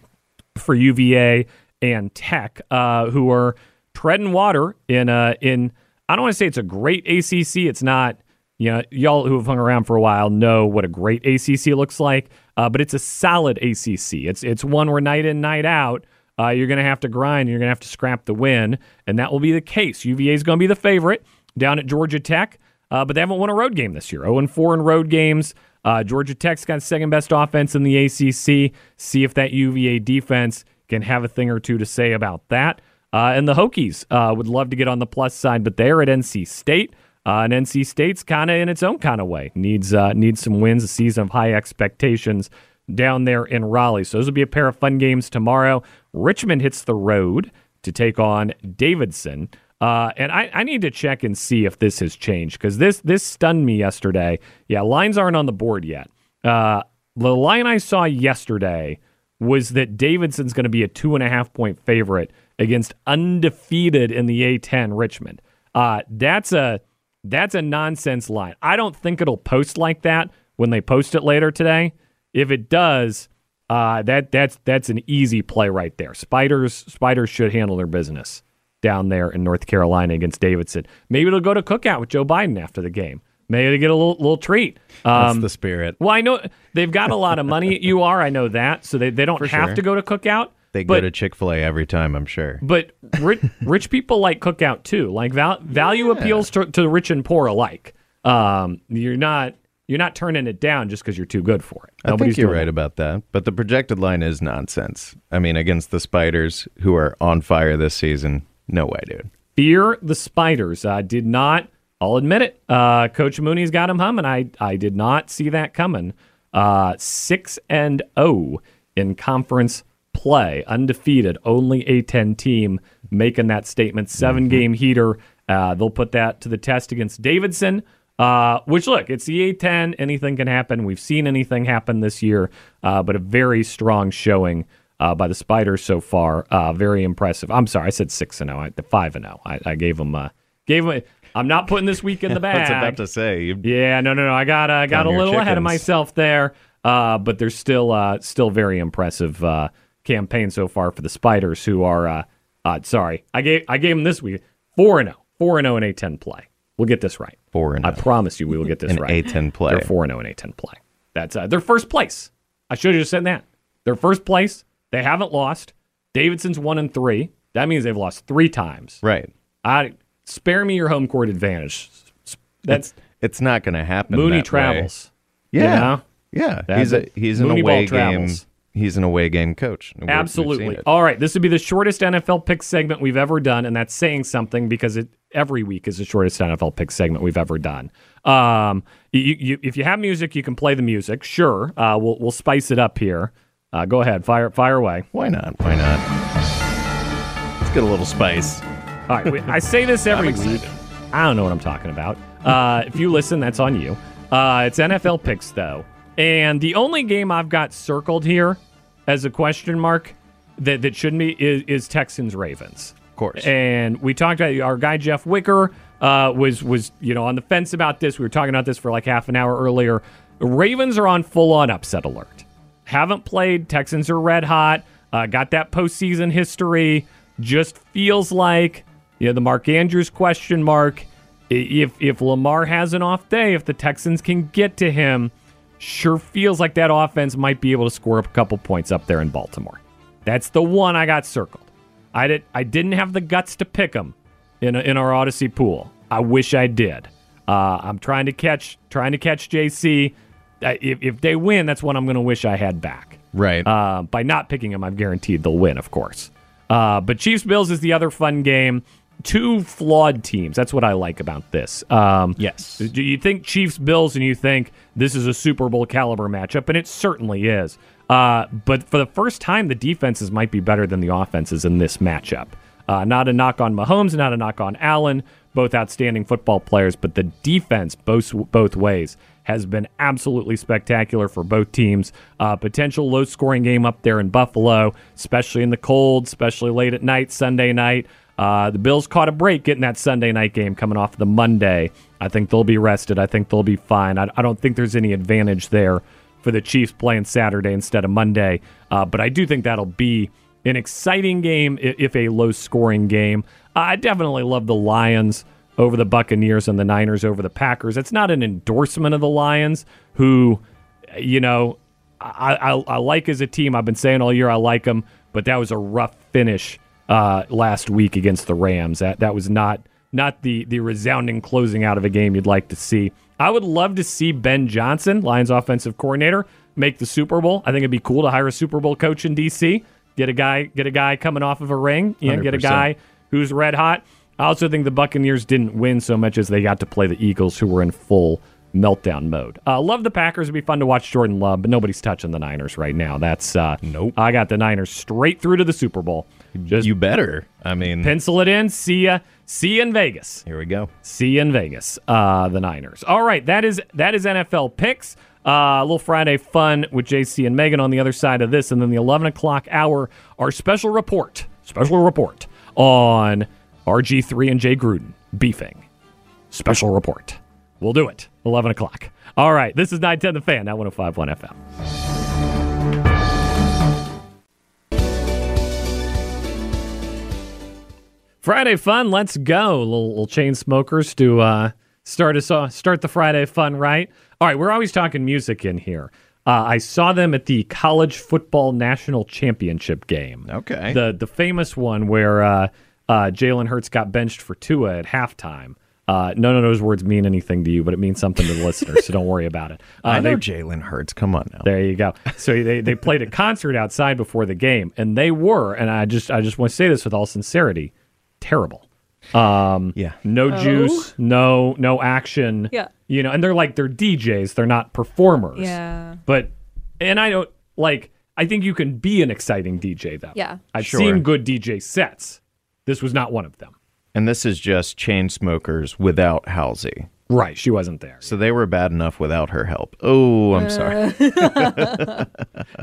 for UVA and Tech, who are treading water in in. I don't want to say it's a great ACC. It's not. You know, y'all who have hung around for a while know what a great ACC looks like, uh, but it's a solid ACC. It's it's one where night in night out. Uh, you're going to have to grind. You're going to have to scrap the win, and that will be the case. UVA is going to be the favorite down at Georgia Tech, uh, but they haven't won a road game this year. 0 4 in road games. Uh, Georgia Tech's got second best offense in the ACC. See if that UVA defense can have a thing or two to say about that. Uh, and the Hokies uh, would love to get on the plus side, but they're at NC State. Uh, and NC State's kind of in its own kind of way. Needs uh, needs some wins, a season of high expectations down there in Raleigh. So those will be a pair of fun games tomorrow. Richmond hits the road to take on Davidson. Uh, and I, I need to check and see if this has changed because this this stunned me yesterday. Yeah, lines aren't on the board yet. Uh, the line I saw yesterday was that Davidson's going to be a two and a half point favorite against undefeated in the A10 Richmond. Uh, that's a that's a nonsense line. I don't think it'll post like that when they post it later today. If it does, uh, that that's that's an easy play right there. Spiders Spiders should handle their business down there in North Carolina against Davidson. Maybe it'll go to cookout with Joe Biden after the game. Maybe they get a little little treat. That's Um, the spirit. well, I know they've got a lot of money at UR. I know that, so they, they don't For have sure. to go to cookout. They but, go to Chick Fil A every time, I'm sure. but rich, rich people like cookout too. Like val, value appeals to, to the rich and poor alike. Um, you're not you're not turning it down just because you're too good for it. I think you're right that. about that. But the projected line is nonsense. I mean, against the Spiders, who are on fire this season, no way, dude. Fear the spiders. I did not. I'll admit it. Uh, Coach Mooney's got him humming. I I did not see that coming. Uh, six and zero in conference play, undefeated. Only a ten team making that statement. 7 game heater. Uh, they'll put that to the test against Davidson. Uh, which look, it's the A10. Anything can happen. We've seen anything happen this year, uh, but a very strong showing uh, by the Spiders so far. Uh, very impressive. I'm sorry, I said six and zero. The five and zero. I, I gave them. Uh, gave them. I'm not putting this week in the I bag. about to say. Yeah, no, no, no. I got uh, got a little ahead of myself there, uh, but there's still uh, still very impressive uh, campaign so far for the Spiders, who are uh, uh, sorry, I gave I gave them this week four and zero, four and zero in A10 play. We'll get this right. Four and I oh. promise you, we will get this In right. A10 play. They're four and zero in A10 play. That's uh, their first place. I should have just said that. Their first place. They haven't lost. Davidson's one and three. That means they've lost three times. right. I spare me your home court advantage. That's It's not going to happen. Mooney that way. travels. Yeah. You know? Yeah. That's he's a he's an away game. travels. He's an away game coach. Absolutely. All right, this would be the shortest NFL pick segment we've ever done, and that's saying something because it every week is the shortest NFL pick segment we've ever done. Um, you, you, if you have music, you can play the music. Sure, uh, we'll we'll spice it up here. Uh, go ahead, fire fire away. Why not? Why not? Let's get a little spice. All right, wait, I say this every week. I don't know what I'm talking about. Uh, if you listen, that's on you. Uh, it's NFL picks though, and the only game I've got circled here as a question mark that that shouldn't be is, is Texans Ravens. Of course. And we talked about our guy Jeff Wicker uh, was was you know on the fence about this. We were talking about this for like half an hour earlier. Ravens are on full on upset alert. Haven't played. Texans are red hot. Uh, got that postseason history. Just feels like you know the Mark Andrews question mark. If if Lamar has an off day, if the Texans can get to him, sure feels like that offense might be able to score up a couple points up there in Baltimore. That's the one I got circled. I did. I didn't have the guts to pick them in a, in our Audacy pool. I wish I did. Uh, I'm trying to catch trying to catch JC. Uh, if if they win, that's what I'm going to wish I had back. Right. Uh, by not picking them, I'm guaranteed they'll win, of course. Uh, but Chiefs Bills is the other fun game. Two flawed teams. That's what I like about this. Um, Yes. Do you think Chiefs Bills and you think this is a Super Bowl caliber matchup? And it certainly is. Uh, but for the first time, the defenses might be better than the offenses in this matchup. Uh, not a knock on Mahomes, not a knock on Allen, both outstanding football players, but the defense both both ways has been absolutely spectacular for both teams. Uh, potential low scoring game up there in Buffalo, especially in the cold, especially late at night, Sunday night. Uh, the Bills caught a break getting that Sunday night game coming off the Monday. I think they'll be rested. I think they'll be fine. I, I don't think there's any advantage there for the Chiefs playing Saturday instead of Monday. Uh, but I do think that'll be an exciting game, if a low scoring game. I definitely love the Lions over the Buccaneers and the Niners over the Packers. It's not an endorsement of the Lions, who, you know, I, I, I like as a team. I've been saying all year I like them, but that was a rough finish uh, last week against the Rams. That that was not not the the resounding closing out of a game you'd like to see. I would love to see Ben Johnson, Lions offensive coordinator, make the Super Bowl. I think it'd be cool to hire a Super Bowl coach in DC. Get a guy get a guy coming off of a ring. Know, get a guy who's red hot. I also think the Buccaneers didn't win so much as they got to play the Eagles, who were in full meltdown mode. Uh, love the Packers. It'd be fun to watch Jordan Love, but nobody's touching the Niners right now. That's uh, Nope. I got the Niners straight through to the Super Bowl. Just you better. I mean, pencil it in. See ya. See ya in Vegas. here we go. See you in Vegas. Uh, the Niners. All right, that is that is NFL picks. Uh, a little Friday fun with JC and Megan on the other side of this, and then the eleven o'clock hour, our special report, special report on RG three and Jay Gruden beefing. Special report. We'll do it. Eleven o'clock. All right, this is nine ten the fan. Now one zero five one FM. Friday fun, let's go. Little, little Chainsmokers to uh, start us off, start the Friday fun right. All right, we're always talking music in here. Uh, I saw them at the college football national championship game. Okay. the the famous one where uh, uh, Jalen Hurts got benched for Tua at halftime. Uh, none of those words mean anything to you, but it means something to the listeners, so don't worry about it. Uh, I know Jalen Hurts. Come on now. there you go. So they, they played a concert outside before the game, and they were, and I just I just want to say this with all sincerity, terrible. Um, Yeah. no Oh. juice, no no action. Yeah. you know, and they're like they're DJs, they're not performers. Yeah. but and I don't like. I think you can be an exciting DJ though. Yeah. I've Sure. seen good DJ sets. This was not one of them. And this is just Chainsmokers without Halsey. Right, she wasn't there. So they were bad enough without her help. Oh, I'm sorry.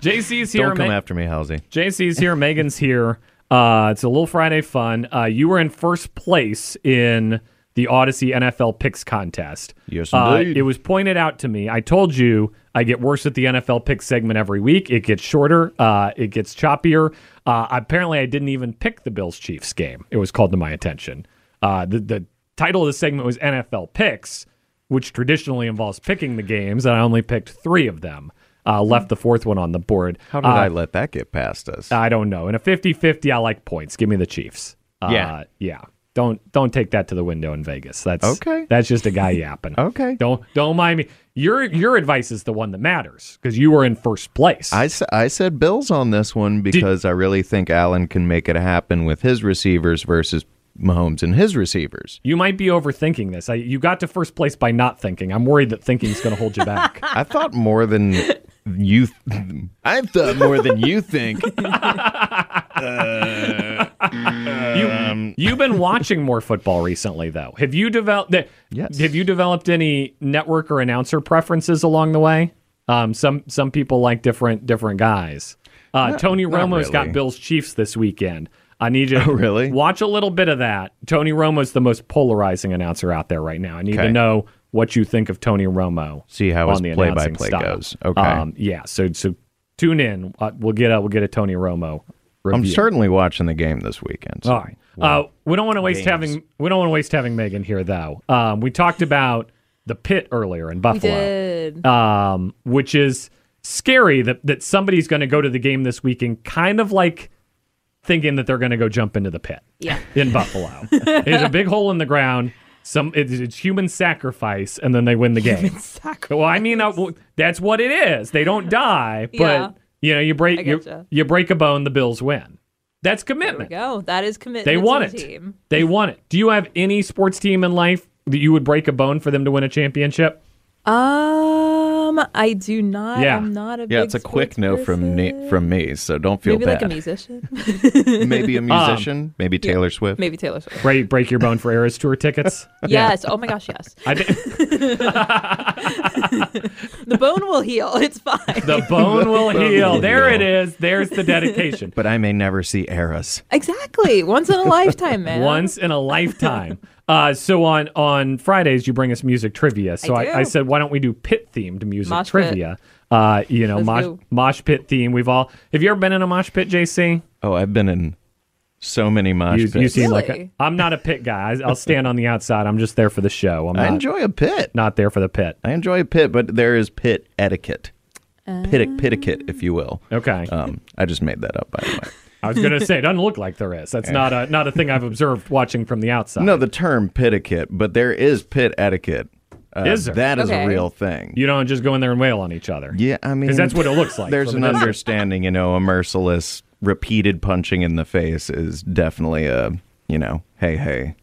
JC's here. Don't come Ma- after me, Halsey. JC's here. Megan's here. Uh, it's a little Friday fun. Uh, you were in first place in the Audacy NFL Picks contest. Yes, Uh, indeed. it was pointed out to me. I told you I get worse at the NFL Picks segment every week. It gets shorter. Uh, it gets choppier. Uh, apparently, I didn't even pick the Bills Chiefs game. It was called to my attention. Uh, the the title of the segment was NFL Picks, which traditionally involves picking the games, and I only picked three of them. Uh, left the fourth one on the board. How did Uh, I let that get past us? I don't know. In a 50-50, I like points. Give me the Chiefs. Uh, Yeah. yeah. Don't don't take that to the window in Vegas. That's Okay. That's just a guy yapping. Okay. Don't don't mind me. Your your advice is the one that matters because you were in first place. I, I said Bills on this one because I really think Allen can make it happen with his receivers versus Mahomes and his receivers. you might be overthinking this. I, you got to first place by not thinking. I'm worried that thinking is going to hold you back. I thought more than you. Th- I thought more than you think. you you've been watching more football recently, though. Have you developed? Yes. Have you developed any network or announcer preferences along the way? Um, some some people like different different guys. Uh, Not- Tony not Romo's got. Bills Chiefs this weekend. I need you to Oh, really? watch a little bit of that. Tony Romo's the most polarizing announcer out there right now. I need to know what you think of Tony Romo. See how on his the play-by-play announcing goes. Okay. Um, yeah. So so tune in. Uh, we'll get a we'll get a Tony Romo. Review. I'm certainly watching the game this weekend. so- All right. Uh, we don't want to waste games. having we don't want to waste having Megan here though. Um, we talked about the pit earlier in We Buffalo, did. um, which is scary that that somebody's going to go to the game this weekend, kind of like thinking that they're going to go jump into the pit. Yeah. in Buffalo. There's a big hole in the ground. Some it's, it's human sacrifice, and then they win the game. Well, I mean, uh, well, that's what it is. They don't die, but Yeah. you know, you break you, you break a bone, the Bills win. That's commitment. go. That is commitment. They the it. Team. They won it. Do you have any sports team in life that you would break a bone for them to win a championship? Um, I do not. Yeah. I'm not a. Yeah, big it's a quick sports no from me, from me, so don't feel Maybe bad. like a musician. Maybe a musician, maybe Yeah. Taylor Swift. Maybe Taylor Swift. Break break your bone for Eras tour tickets? Yes. Oh my gosh. Yes. I think The bone will heal. It's fine. the bone will bone heal. will There heal. it is. There's the dedication. But I may never see Eras. exactly. Once in a lifetime, man. Once in a lifetime. Uh, so on on Fridays you bring us music trivia. So I I. I, said, why don't we do pit themed music Mosh trivia? Uh, you know, Let's mosh, mosh pit theme. We've all. Have you ever been in a mosh pit, JC? Oh, I've been in so many mosh You, pits. you seem like a, Really? I'm not a pit guy. I, I'll stand on the outside. I'm just there for the show. I'm I enjoy a pit. not there for the pit. I enjoy a pit, but there is pit etiquette. Uh. Pit etiquette, if you will. Okay. Um, I just made that up, by the way. I was gonna say it doesn't look like there is. That's not a not a thing I've observed watching from the outside. No, the term etiquette, but there is pit etiquette. Uh, Is there? That is Okay. a real thing. you don't just go in there and wail on each other. yeah, I mean, 'Cause that's what it looks like There's from an a distance. understanding, you know, a merciless, repeated punching in the face is definitely a, you know, hey, hey,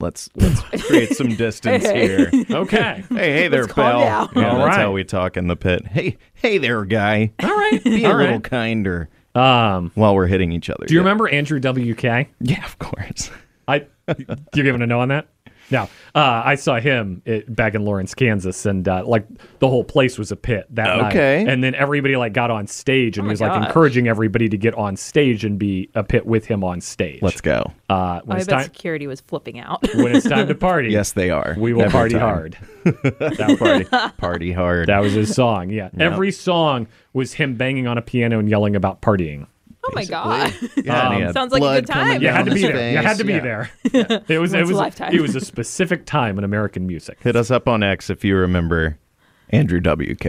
let's let's create some distance Hey, hey. here. Okay. Hey, hey there, Let's calm pal. down. Yeah, All that's right. how we talk in the pit. Hey, hey there, guy. All right. Be All a little right. kinder. Um, while we're hitting each other. do you yeah. remember Andrew WK? Yeah, of course. I you're giving a no on that? No, uh, I saw him it, back in Lawrence, Kansas, and uh, like the whole place was a pit that night. Okay. And then everybody like got on stage and Oh he was like gosh. encouraging everybody to get on stage and be a pit with him on stage. Let's go. Uh, Oh, I bet time security was flipping out. when it's time to party, Yes, they are. we will Every party time. hard. that, Party, party hard. that was his song. Yeah, Yep. every song was him banging on a piano and yelling about partying. Oh my god. Yeah, Um, had Sounds like a good time. coming You had to be his there. You had to be Yeah. there. It was it Once a was lifetime. it was a specific time in American music. Hit us up on X if you remember Andrew WK.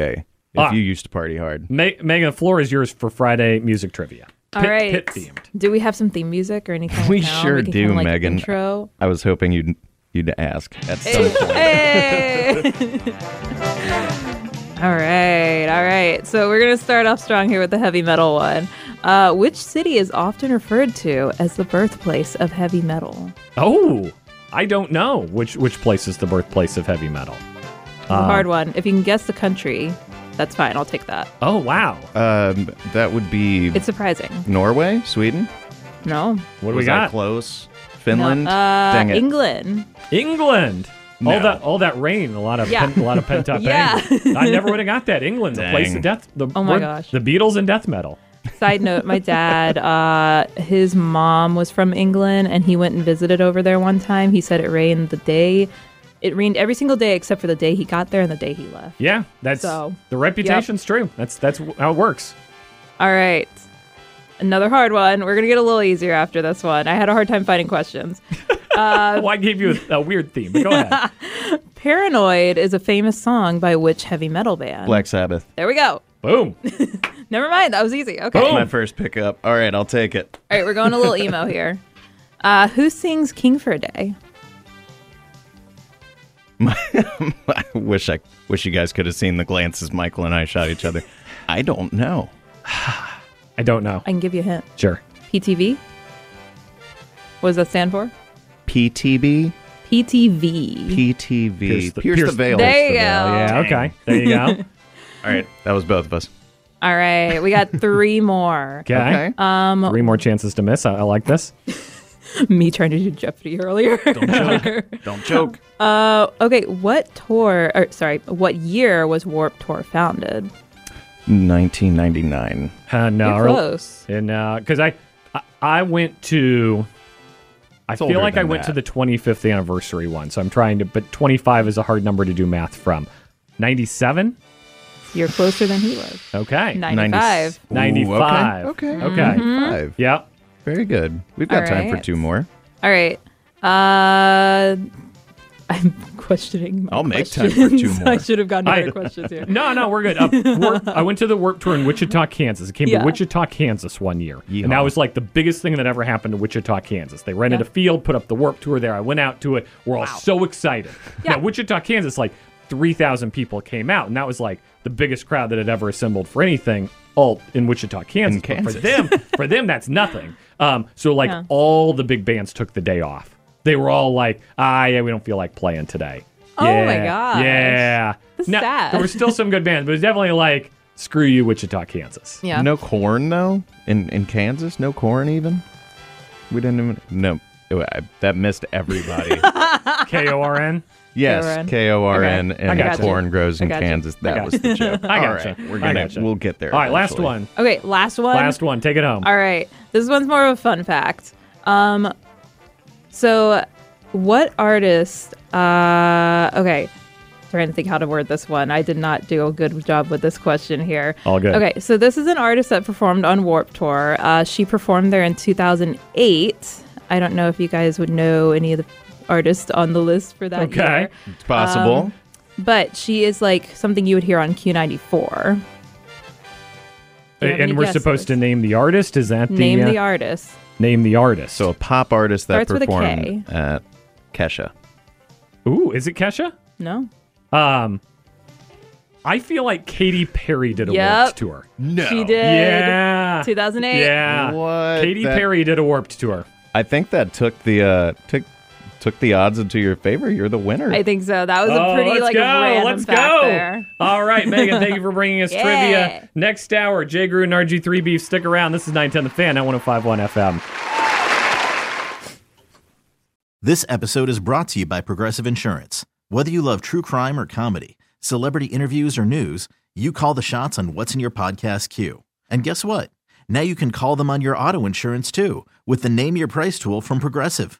If Ah. you used to party hard. Ma- Megan, the floor is yours for Friday music trivia. All Pit, right. pit themed. Do we have some theme music or any kind We of sure we do, kind of, like, Megan. Intro. I was hoping you'd you'd ask at some point. Hey. all right, all right. So we're gonna start off strong here with the heavy metal one. Uh, which city is often referred to as the birthplace of heavy metal? Oh, I don't know which which place is the birthplace of heavy metal. It's a hard one. If you can guess the country, that's fine. I'll take that. Oh wow, Um, that would be It's surprising. Norway, Sweden. No. what do was we got? that close? Finland. No. Uh, Dang it. England. England. All that all that rain, a lot of Yeah. pen, a lot of pent up Yeah. anger. I never would have got that. England, the place Dang. of death. The, Oh my gosh. the Beatles and death metal. Side note, my dad, uh, his mom was from England and he went and visited over there one time. He said it rained the day, it rained every single day except for the day he got there and the day he left. Yeah, that's So, the reputation's true. That's that's how it works. All right. Another hard one. We're going to get a little easier after this one. I had a hard time finding questions. well, I gave you a, a weird theme. But go ahead. Paranoid is a famous song by which heavy metal band? Black Sabbath. There we go. Boom. Never mind. That was easy. Okay. Boom. My first pickup. All right, I'll take it. All right, we're going a little emo here. Uh, who sings King for a Day? I wish I wish you guys could have seen the glances Michael and I shot each other. I don't know. I don't know. I can give you a hint. Sure. PTV? What does that stand for? PTB, PTV. PTV. Pierce the- Pierce, the, pierce- veil. There you Oh, yeah. Okay. There you go. All right, that was both of us. All right, we got three more. Okay. Okay. Um, Three more chances to miss. I, I like this. me trying to do Jeopardy earlier. Don't choke. uh, okay, what tour? Or sorry, what year was Warp Tour founded? 1999. Uh, no. You're earl- close. And because I, I I went to. I It's feel like I than went to that. the 25th anniversary one, so I'm trying to. But 25 is a hard number to do math from. 97. You're closer than he was. Okay. 95. Ooh, 95. Okay. Okay. Mm-hmm. Five. Yep. Very good. We've got All time for two more. All right. Uh, I'm questioning. My I'll make time for two more. I should have gotten I- better questions here. No, no, we're good. Uh, warp, I went to the Warp Tour in Wichita, Kansas. It came Yeah. to Wichita, Kansas one year. Yeehaw. And that was like the biggest thing that ever happened to Wichita, Kansas. They rented Yeah. a field, put up the Warp Tour there. I went out to it. We're all so excited. Yeah. Now, Wichita, Kansas, like 3,000 people came out. And that was like the biggest crowd that had ever assembled for anything all in Wichita, Kansas. But Kansas. For them, for them, that's nothing. Um, so like Yeah. all the big bands took the day off. They were all like, ah, yeah, we don't feel like playing today. Oh my god. Yeah. That's Now, sad. There were still some good bands, but it was definitely like, screw you, Wichita, Kansas. Yeah. No corn though in in Kansas. No corn even. We didn't even. No, that missed everybody. K O R N. yes, K O R N, Okay. I and gotcha. corn grows I in gotcha. Kansas. That was the joke. I All gotcha. right, we're I gonna gotcha. we'll get there. All right, last eventually. one. Okay, last one. Last one. Take it home. All right. This one's more of a fun fact. Um, so what artist? Uh, okay. Trying to think how to word this one. I did not do a good job with this question here. All good. Okay, so this is an artist that performed on Warp Tour. Uh, she performed there in 2008. I don't know if you guys would know any of the artists on the list for that Okay. year. It's possible. Um, But she is like something you would hear on Q94. Do you have and we're supposed to name the artist. Is that the Name uh, the artist. name the artist? so a pop artist that Starts with a performed at Kesha. ooh, is it Kesha? No. Um, I feel like Katy Perry did a Yep. Warped tour. No. She did. Yeah. 2008. Yeah. What? Katy That- Perry did a Warped tour. I think that took the uh took took the odds into your favor. You're the winner. I think so. That was Oh, a pretty let's like go. random Let's fact go. there. All right, Megan, thank you for bringing us Yeah. trivia. Next hour, Jay Gruden, RG3 Beef. Stick around. This is 910 The Fan at 1051 FM. This episode is brought to you by Progressive Insurance. Whether you love true crime or comedy, celebrity interviews or news, you call the shots on what's in your podcast queue. And guess what? Now you can call them on your auto insurance too with the Name Your Price tool from Progressive.